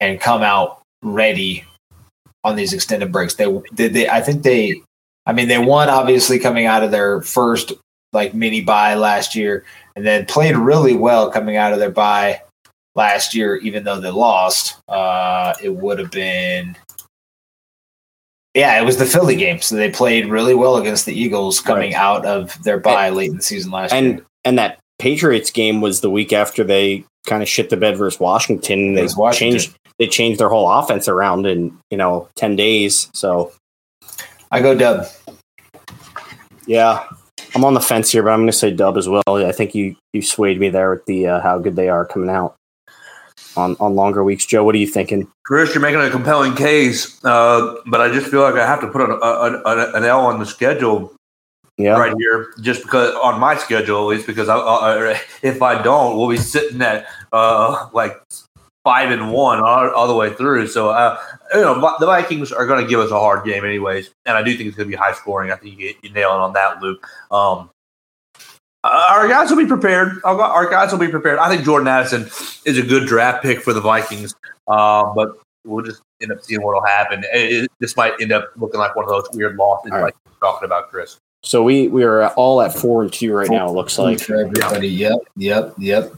and come out ready on these extended breaks. They did. They, I think they. I mean, they won obviously coming out of their first like mini bye last year, and then played really well coming out of their bye last year, even though they lost. Uh, it would have been. Yeah, it was the Philly game. So they played really well against the Eagles coming Right. out of their bye late in the season last And year. and and that Patriots game was the week after they kind of shit the bed versus Washington. They Washington. changed they changed their whole offense around in you know ten days. So I go dub. yeah, I'm on the fence here, but I'm going to say Dub as well. I think you you swayed me there with the uh, how good they are coming out. On on longer weeks. Joe, what are you thinking? Chris, you're making a compelling case, uh, but I just feel like I have to put a, a, a, an L on the schedule Yeah, right here, just because on my schedule, at least because I, I, if I don't, we'll be sitting at uh, like five and one all, all the way through. So, uh, you know, the Vikings are going to give us a hard game, anyways, and I do think it's going to be high scoring. I think you, you nail it on that, Luke. Um, our guys will be prepared. Our our guys will be prepared. I think Jordan Addison is a good draft pick for the Vikings, uh, but we'll just end up seeing what will happen. It, it- this might end up looking like one of those weird losses, All right. like you're talking about, Chris. so we we are all at four and two right now. It looks like. for everybody. Yep, yep, yep.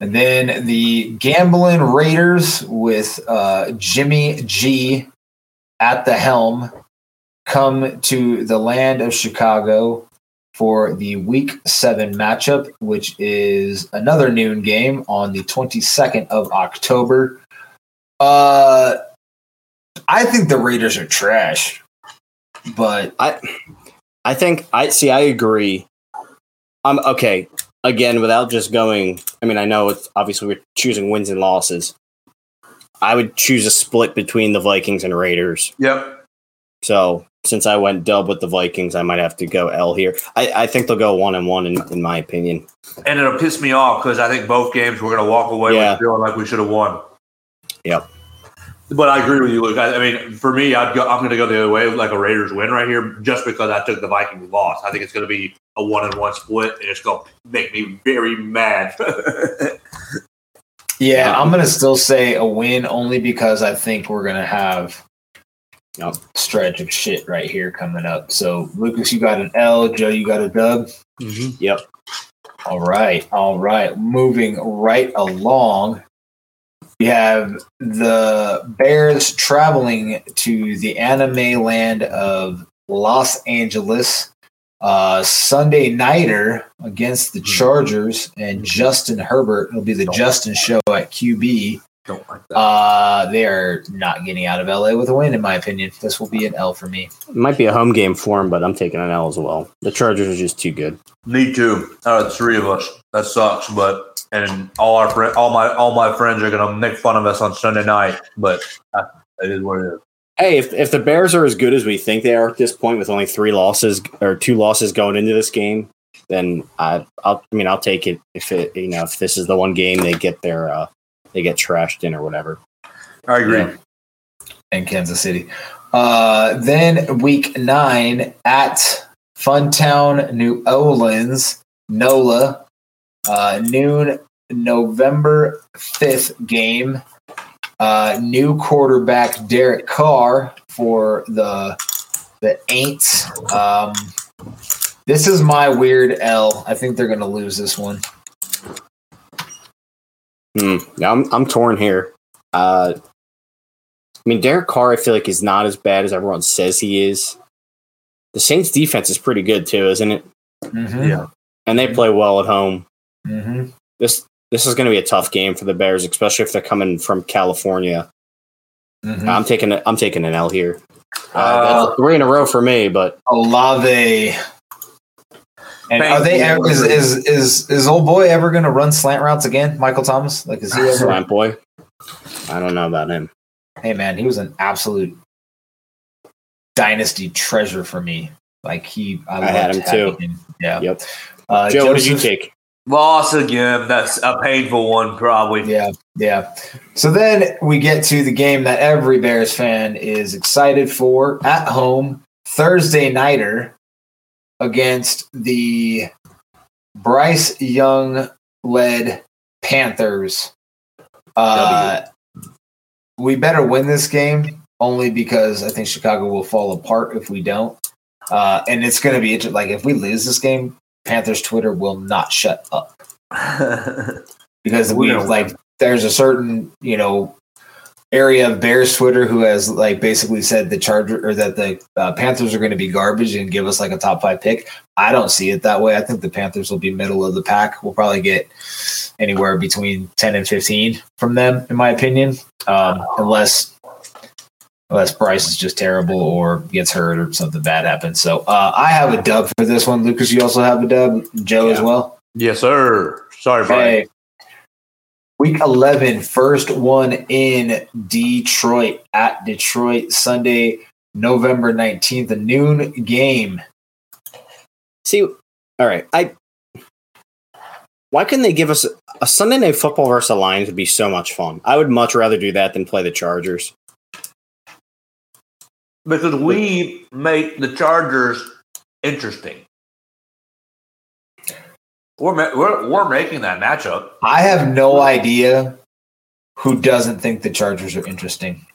And then the gambling Raiders with uh, Jimmy G at the helm come to the land of Chicago for the Week Seven matchup, which is another noon game on the twenty second of October. Uh, I think the Raiders are trash, but I I think I see. I agree. I'm okay. Again, without just going. I mean, I know it's obviously we're choosing wins and losses. I would choose a split between the Vikings and Raiders. Yep. So since I went dub with the Vikings, I might have to go L here. I, I think they'll go one and one in, in my opinion. And it'll piss me off because I think both games we're going to walk away Yeah. with feeling like we should have won. Yep. But I agree with you, Luke. I, I mean, for me, I'd go, I'm going to go the other way, like a Raiders win right here, just because I took the Vikings loss. I think it's going to be a one and one split, and it's going to make me very mad. <laughs> Yeah, I'm gonna still say a win only because I think we're gonna have A stretch of shit right here coming up. So Lucas, you got an L, Joe, you got a dub. Mm-hmm. Yep. All right, all right. Moving right along. We have the Bears traveling to the anime land of Los Angeles. Uh, Sunday nighter against the mm-hmm. Chargers and mm-hmm. Justin Herbert. It'll be the Justin show at QB. Don't like that. Uh, they are not getting out of LA with a win, in my opinion. This will be an L for me. It might be a home game for him, but I'm taking an L as well. The Chargers are just too good. Me too. Out of the three of us, that sucks. But and all our friend, all my all my friends are going to make fun of us on Sunday night. But uh, it is what it is. Hey, if, if the Bears are as good as we think they are at this point, with only three losses or two losses going into this game, then I, I'll, I mean, I'll take it. If it, you know, if this is the one game they get their, uh, they get trashed in or whatever. I agree. Yeah. And Kansas City. Uh, then week nine at Funtown, New Orleans, NOLA, uh, noon, November 5th game. Uh, new quarterback Derek Carr for the the Aints. Um, this is my weird L. I think they're going to lose this one. Hmm. Yeah, I'm, I'm torn here. Uh, I mean, Derek Carr, I feel like is not as bad as everyone says he is. The Saints' defense is pretty good too, isn't it? Mm-hmm. Yeah. And they play well at home. Mm-hmm. This this is going to be a tough game for the Bears, especially if they're coming from California. Mm-hmm. I'm taking a, I'm taking an L here. Uh, Uh, that's three in a row for me, but Olave. And are they Thank is is is is old boy ever going to run slant routes again? Michael Thomas, like is he ever? Slant Boy, I don't know about him. hey man, he was an absolute dynasty treasure for me. Like he, I, I had him too. him. Yeah. Yep. Uh, Joe, what did you Joseph- take? Loss again. That's a painful one, probably. Yeah, yeah. So then we get to the game that every Bears fan is excited for at home Thursday nighter against the Bryce Young led Panthers. Uh, we better win this game only because I think Chicago will fall apart if we don't. Uh, and it's going to be inter- like if we lose this game, Panthers Twitter will not shut up <laughs> because we We're like there's a certain you know area of Bears Twitter who has like basically said the Charger or that the uh, Panthers are going to be garbage and give us like a top five pick. I don't see it that way. I think the Panthers will be middle of the pack. We'll probably get anywhere between ten and fifteen from them, in my opinion, um, unless. Unless Bryce is just terrible or gets hurt or something bad happens. So uh, I have a dub for this one. Lucas, you also have a dub. Joe as well. yes, sir. Sorry, Brian. Hey, Week 11, first one in Detroit at Detroit Sunday, November 19th, a noon game. See, all right. I why couldn't they give us a Sunday night football versus the Lions would be so much fun. I would much rather do that than play the Chargers. Because we make the Chargers interesting. We're, ma- we're, we're making that matchup. I have no idea who doesn't think the Chargers are interesting.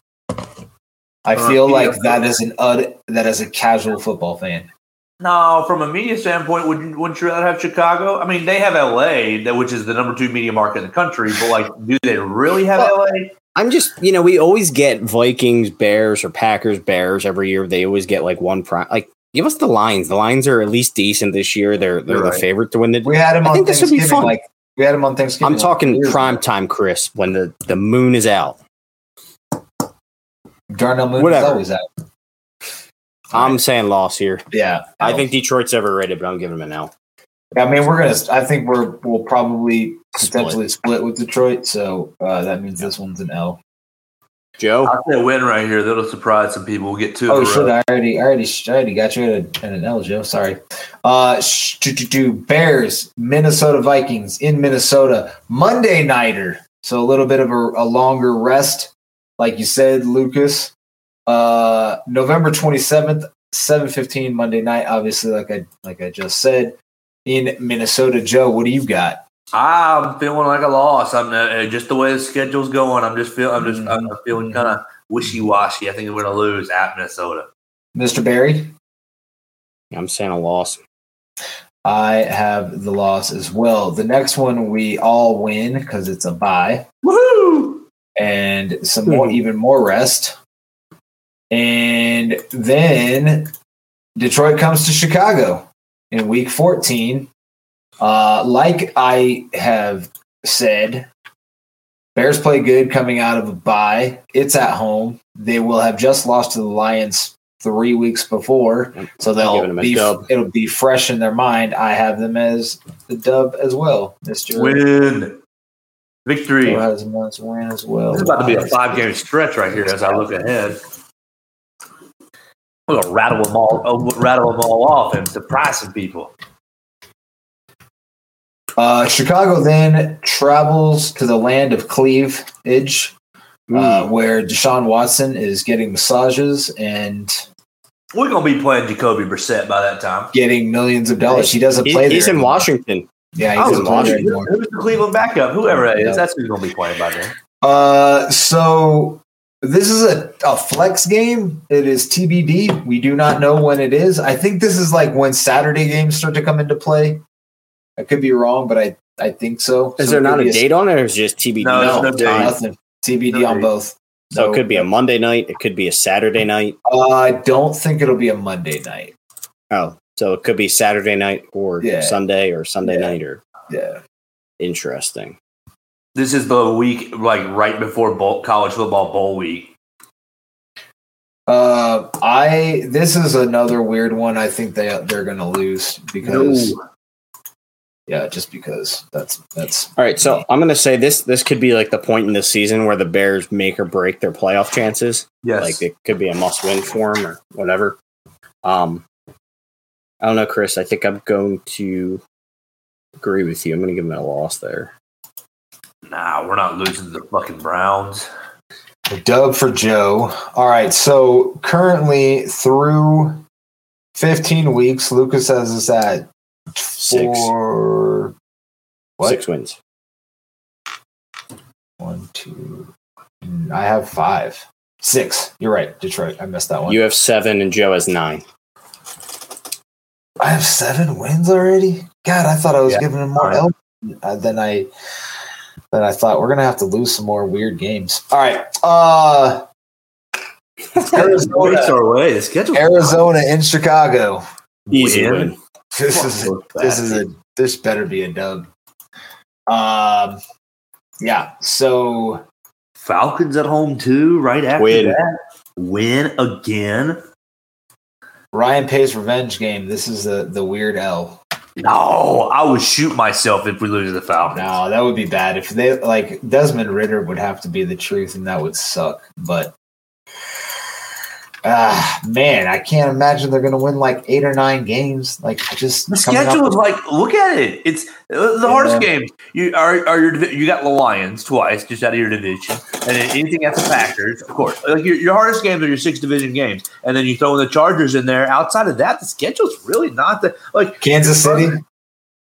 I Uh, feel yeah. like that is an ud, that is a casual football fan. No, from a media standpoint, wouldn't, wouldn't you rather have Chicago? I mean, they have LA, that which is the number two media market in the country, but like, do they really have Well, LA? I'm just, you know, we always get Vikings, Bears, or Packers, Bears every year. They always get like one prime. Like, give us the Lions. The Lions are at least decent this year. They're they're You're the right. favorite to win the. We had him I on think this would be fun. Like we had him on Thanksgiving. I'm talking years prime time, Chris, when the the moon is out. Darnell Moon Whatever. is always out. I'm saying loss here. Yeah, I think Detroit's overrated, but I'm giving them an L. I mean, we're gonna. I think we're we'll probably potentially split, with Detroit. So uh, that means this one's an L. Joe, I'll say a win right here. That'll surprise some people. We'll get two. Oh in shit! I already, I already, I already got you at, a, at an L, Joe. Sorry. Uh, sh- do, do, do. Bears, Minnesota Vikings in Minnesota, Monday nighter. So a little bit of a, a longer rest, like you said, Lucas. Uh, November twenty seventh, seven fifteen Monday night. Obviously, like I like I just said, in Minnesota. Joe, what do you got? I'm feeling like a loss. I'm uh, uh, just the way the schedule's going. I'm just feel. I'm just. I'm mm-hmm. feeling kind of mm-hmm. wishy washy. I think we're going to lose at Minnesota. Mr. Barry? I'm saying a loss. I have the loss as well. The next one we all win because it's a bye Woohoo! and some more, even more rest. And then Detroit comes to Chicago in week 14. Uh, like I have said, Bears play good coming out of a bye. It's at home. They will have just lost to the Lions three weeks before, so they'll be dub. it'll be fresh in their mind. I have them as the dub as well, Mister. Win. Victory. Joe has them as win as well. This is about to be a five game stretch right here as I look ahead. We're gonna rattle them all, rattle them all off and surprise some people. Uh, Chicago then travels to the land of cleavage, uh, where Deshaun Watson is getting massages and We're gonna be playing Jacoby Brissett by that time. getting millions of dollars. He doesn't He- play there. he's in anymore. Washington. Yeah, he Oh, in Washington. Who's the Cleveland backup? Whoever that is, Yeah. that's who's gonna be playing by then. Uh, so this is a, a flex game. It is TBD. We do not know when it is. I think this is like when Saturday games start to come into play. I could be wrong, but I, I think so. Is So there not could a be date on it, or is it just TBD? No, No, no date. nothing. TBD No on date. both. So No. it could be a Monday night. It could be a Saturday night. Uh, I don't think it'll be a Monday night. Oh, so it could be Saturday night or Yeah. Sunday or Sunday Yeah. night or Yeah. interesting. This is the week like right before bowl, college football bowl week. Uh, I this is another weird one. I think they they're gonna lose because yeah, just because that's that's All right, so I'm gonna say this. This could be like the point in the season where the Bears make or break their playoff chances. Yes. Like it could be a must-win for them or whatever. Um, I don't know, Chris. I think I'm going to agree with you. I'm going to give them a loss there. nah, we're not losing to the fucking Browns. a dub for Joe. All right, so currently through 15 weeks, Lucas has us at Six. four. What? Six wins. One, two. I have five, six. You're right, Detroit. I missed that one. You have seven, and Joe has nine. I have seven wins already. God, I thought I was Yeah. giving him more All right. L uh, than I than I thought. We're gonna have to lose some more weird games. All right, uh, <laughs> Arizona, our way. Arizona in Chicago. Easy Win. win. This is a, this is a this better be a dub. Um, yeah. So Falcons at home too. Right after Win. that, win again. Ryan Pace revenge game. This is the the weird L. No, I would shoot myself if we lose to the Falcons. No, that would be bad. If they like Desmond Ridder would have to be the truth, and that would suck. But ah, man, I can't imagine they're going to win like eight or nine games. Like I just The schedule is like, look at it. It's uh, the hardest Yeah. games. You are, are your you got the Lions twice, just out of your division, and then anything after Packers, of course. Like your, your hardest games are your six division games, and then you throw in the Chargers in there. Outside of that, the schedule's really not that. Like Kansas City.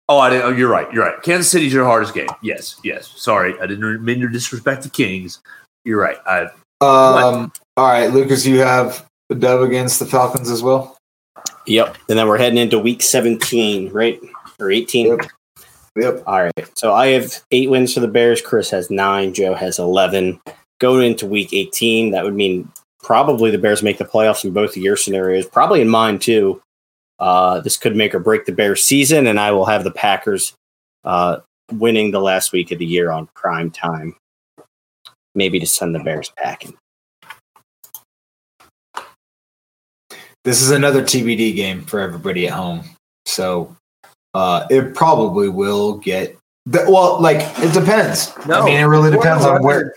Oh, I didn't. Oh, you're right. You're right. Kansas City's your hardest game. Yes, yes. Sorry, I didn't mean to disrespect the Kings. You're right. I, Um, all right, Lucas, you have a dub against the Falcons as well. Yep. And then we're heading into week 17, right? Or 18. Yep. Yep. All right. So I have eight wins for the Bears. Chris has nine. Joe has 11. Going into week 18, that would mean probably the Bears make the playoffs in both of your scenarios, probably in mine too. Uh, this could make or break the Bears season, and I will have the Packers uh, winning the last week of the year on prime time. Maybe to send the Bears packing. This is another TBD game for everybody at home. So uh, it probably will get. The, well, like it depends. I mean, it really depends on where.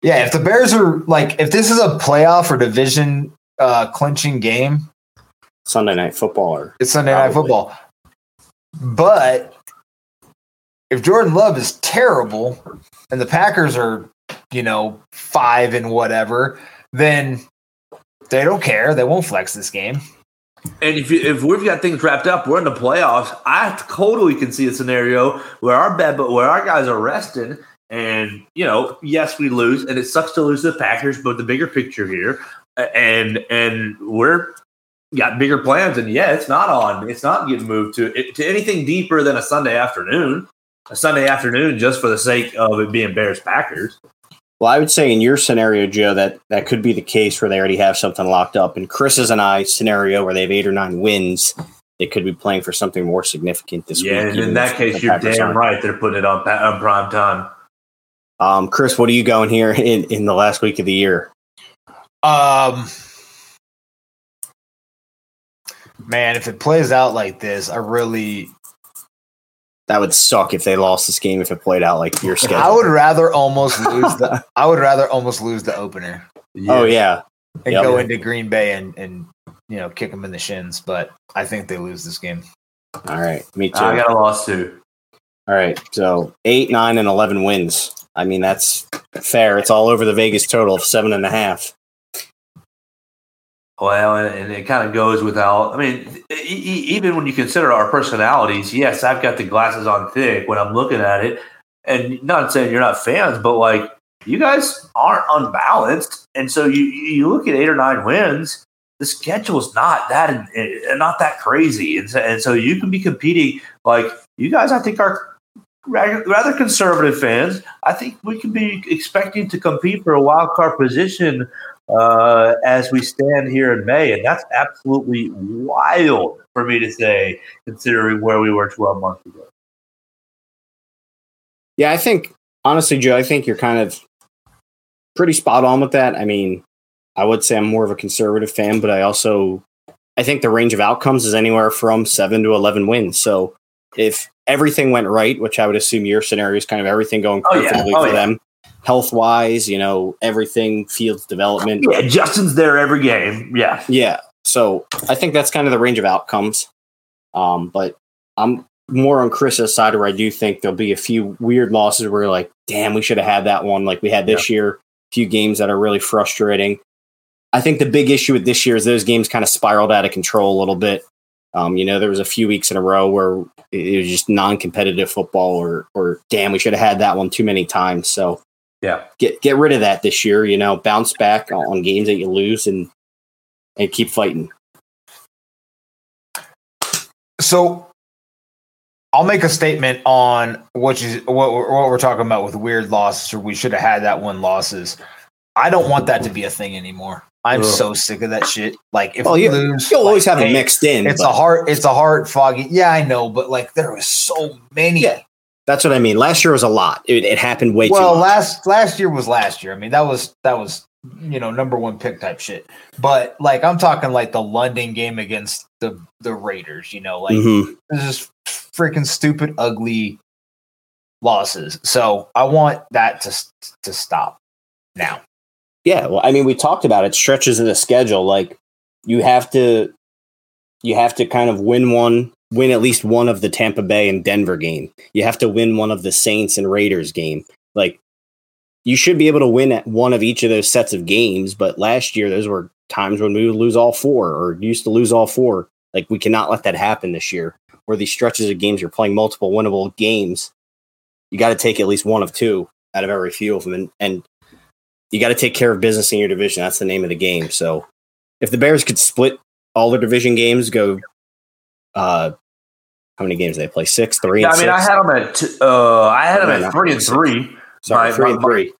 Yeah, if the Bears are like, if this is a playoff or division uh, clinching game, Sunday night football or it's Sunday Night Football. But if Jordan Love is terrible and the Packers are, you know, five and whatever, then they don't care. They won't flex this game. And if you, if we've got things wrapped up, we're in the playoffs. I totally can see a scenario where our bad, but where our guys are resting, and you know, yes, we lose, and it sucks to lose the Packers. But the bigger picture here, and and we're got bigger plans, and yeah, it's not on. It's not getting moved to to anything deeper than a Sunday afternoon. A Sunday afternoon, just for the sake of it being Bears Packers. Well, I would say in your scenario, Joe, that that could be the case where they already have something locked up. In Chris's and I scenario, where they have eight or nine wins, they could be playing for something more significant this week. Yeah, week. and in that case, you're damn aren't. right. They're putting it on, on prime time. Um, Chris, what are you going here in, in the last week of the year? Um, man, if it plays out like this, I really, That would suck if they lost this game if it played out like your schedule. I would rather almost <laughs> lose the, I would rather almost lose the opener Oh yeah, and Yep. go into Green Bay and and you know kick them in the shins. But I think they lose this game. all right, me too. I got a loss too. all right, so eight, nine, and eleven wins. I mean that's fair. It's all over the Vegas total of seven and a half. Well, and, and it kind of goes without. I mean, e- even when you consider our personalities, yes, I've got the glasses on thick when I'm looking at it, and not saying you're not fans, but like you guys aren't unbalanced, and so you you look at eight or nine wins. The schedule's not that eh, not that crazy, and so, and so you can be competing. Like you guys, I think are rather conservative fans. I think we can be expecting to compete for a wild card position uh, as we stand here in May, and that's absolutely wild for me to say, considering where we were 12 months ago. Yeah, I think honestly, Joe, I think you're kind of pretty spot on with that. I mean, I would say I'm more of a conservative fan, but I also I think the range of outcomes is anywhere from seven to eleven wins. So if everything went right, which I would assume your scenario is kind of everything going Oh, yeah. perfectly Oh, for yeah. them, health wise, you know, everything, fields development. Yeah, Justin's there every game. Yeah, Yeah. So I think that's kind of the range of outcomes. Um, but I'm more on Chris's side where I do think there'll be a few weird losses where you're like, damn, we should have had that one like we had this year. A few games that are really frustrating. I think the big issue with this year is those games kind of spiraled out of control a little bit. Um, you know, there was a few weeks in a row where it was just non-competitive football, or or damn, we should have had that one too many times. So yeah. get get rid of that this year. You know, bounce back on, on games that you lose and and keep fighting. So I'll make a statement on what you what, we're- what we're talking about with weird losses, or we should have had that one losses. I don't want that to be a thing anymore. I'm Ugh. so sick of that shit. Like if Well, we you, lose, you'll always like, have it mixed in. It's but a heart. It's a heart foggy. Yeah, I know, but like there was so many. Yeah, that's what I mean. Last year was a lot. It, it happened way well, too Well, last last year was last year. I mean, that was that was you know, number one pick type shit. But like I'm talking like the London game against the the Raiders, you know, like Mhm. this is freaking stupid, ugly losses. So I want that to to stop now. Yeah, well, I mean, we talked about it. Stretches in the schedule, like you have to, you have to kind of win one, win at least one of the Tampa Bay and Denver game. You have to win one of the Saints and Raiders game. Like you should be able to win at one of each of those sets of games. But last year, those were times when we would lose all four, or used to lose all four. Like we cannot let that happen this year. Where these stretches of games, you're playing multiple winnable games. You got to take at least one of two out of every few of them, and, and you got to take care of business in your division. That's the name of the game. So if the Bears could split all their division games, go uh how many games they play? Six, three, Yeah, I mean, I had them at two, uh, I had them at not three and six. three. Sorry, my- three my- and three.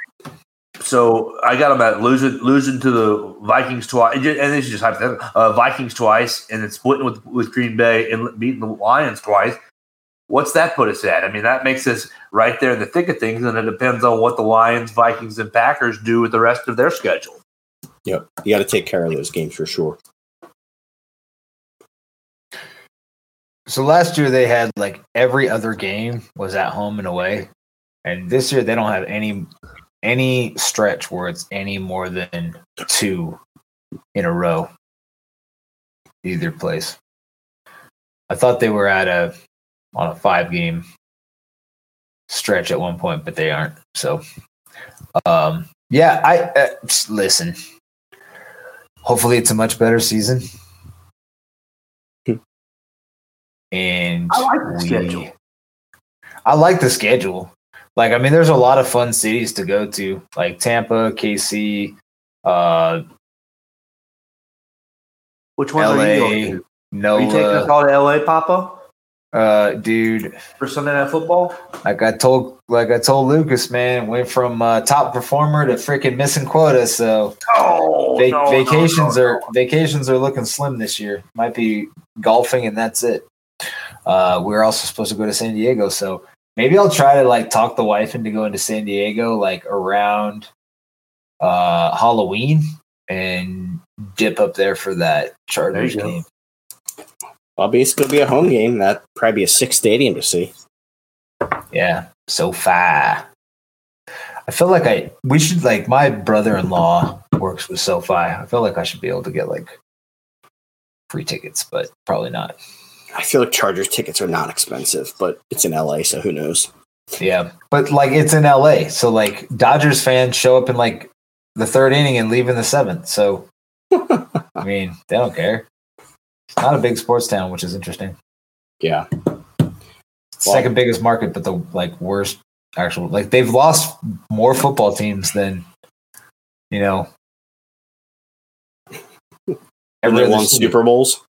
So I got them at losing losing to the Vikings twice, and this is just hypothetical. Uh, Vikings twice, and then splitting with with Green Bay and beating the Lions twice. What's that put us at? I mean, that makes us right there in the thick of things, and it depends on what the Lions, Vikings, and Packers do with the rest of their schedule. Yep. You got to take care of those games for sure. So last year they had like every other game was at home and away, and this year they don't have any any stretch where it's any more than two in a row. Either place. I thought they were at a on a five game stretch at one point, but they aren't. So, um, yeah, I uh, listen. Hopefully, it's a much better season. And I like the schedule. I like the schedule. Like, I mean, there's a lot of fun cities to go to, like Tampa, KC, uh, Which one are you going LA, to? Are you taking us all to LA, Papa, Uh, dude, for Sunday Night Football? like I told, like I told Lucas, man, went from uh, top performer to freaking missing quota. So Oh, no, no, vacations no, are vacations are looking slim this year. Might be golfing and that's it. Uh, we're also supposed to go to San Diego, so maybe I'll try to like talk the wife into going to San Diego like around uh, Halloween and dip up there for that Chargers There you go. game. Well, basically, be a home game. That probably be a six stadium to see. Yeah, so far. I feel like I we should like my brother in law works with SoFi. I feel like I should be able to get like free tickets, but probably not. I feel like Chargers tickets are not expensive, but it's in LA, so who knows? Yeah, but like it's in LA, so like Dodgers fans show up in like the third inning and leave in the seventh. So <laughs> I mean, they don't care. It's not a big sports town, which is interesting. Yeah. Second biggest market, but the like worst actual like they've lost more football teams than you know. And every they won. Super Bowls.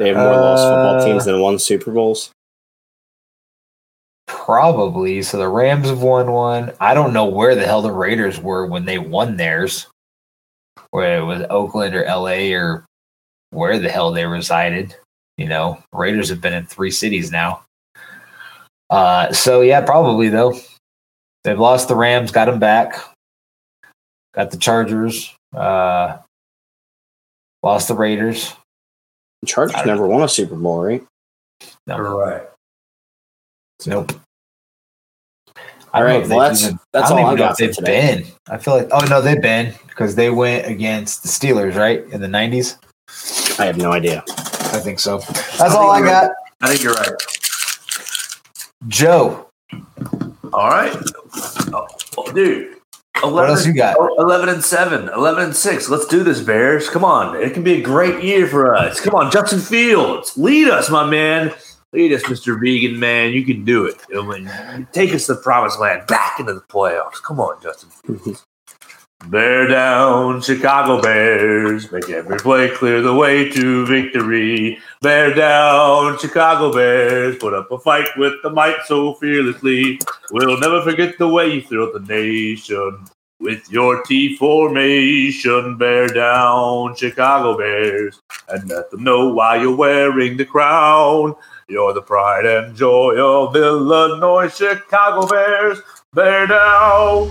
They have more lost football Uh, teams than won Super Bowls. Probably. So the Rams have won one. I don't know where the hell the Raiders were when they won theirs. Where it was Oakland or LA or where the hell they resided. You know, Raiders have been in three cities now. Uh, so yeah, probably though. They've lost the Rams, got them back. Got the Chargers. Uh, lost the Raiders. The Chargers never won a Super Bowl, right? No, Correct. nope. All I don't know right, if well, that's even- that's I don't all I even know got if they've today. been. I feel like oh no, they've been because they went against the Steelers, right? In the nineties. I have no idea. I think so. That's all I got. I think you're right. Joe, All right. Oh, oh, dude. 11, what else you got? oh, 11 and 7, 11 and 6. Let's do this, Bears. Come on. It can be a great year for us. Come on, Justin Fields. Lead us, my man. Lead us, Mr. Vegan Man. You can do it. I mean, take us to the promised land, back into the playoffs. Come on, Justin Fields. Bear down, Chicago Bears. Make every play clear the way to victory. Bear down, Chicago Bears. Put up a fight with the might so fearlessly. We'll never forget the way you thrilled the nation. With your T formation, bear down, Chicago Bears. And let them know why you're wearing the crown. You're the pride and joy of Illinois, Chicago Bears. Bear down.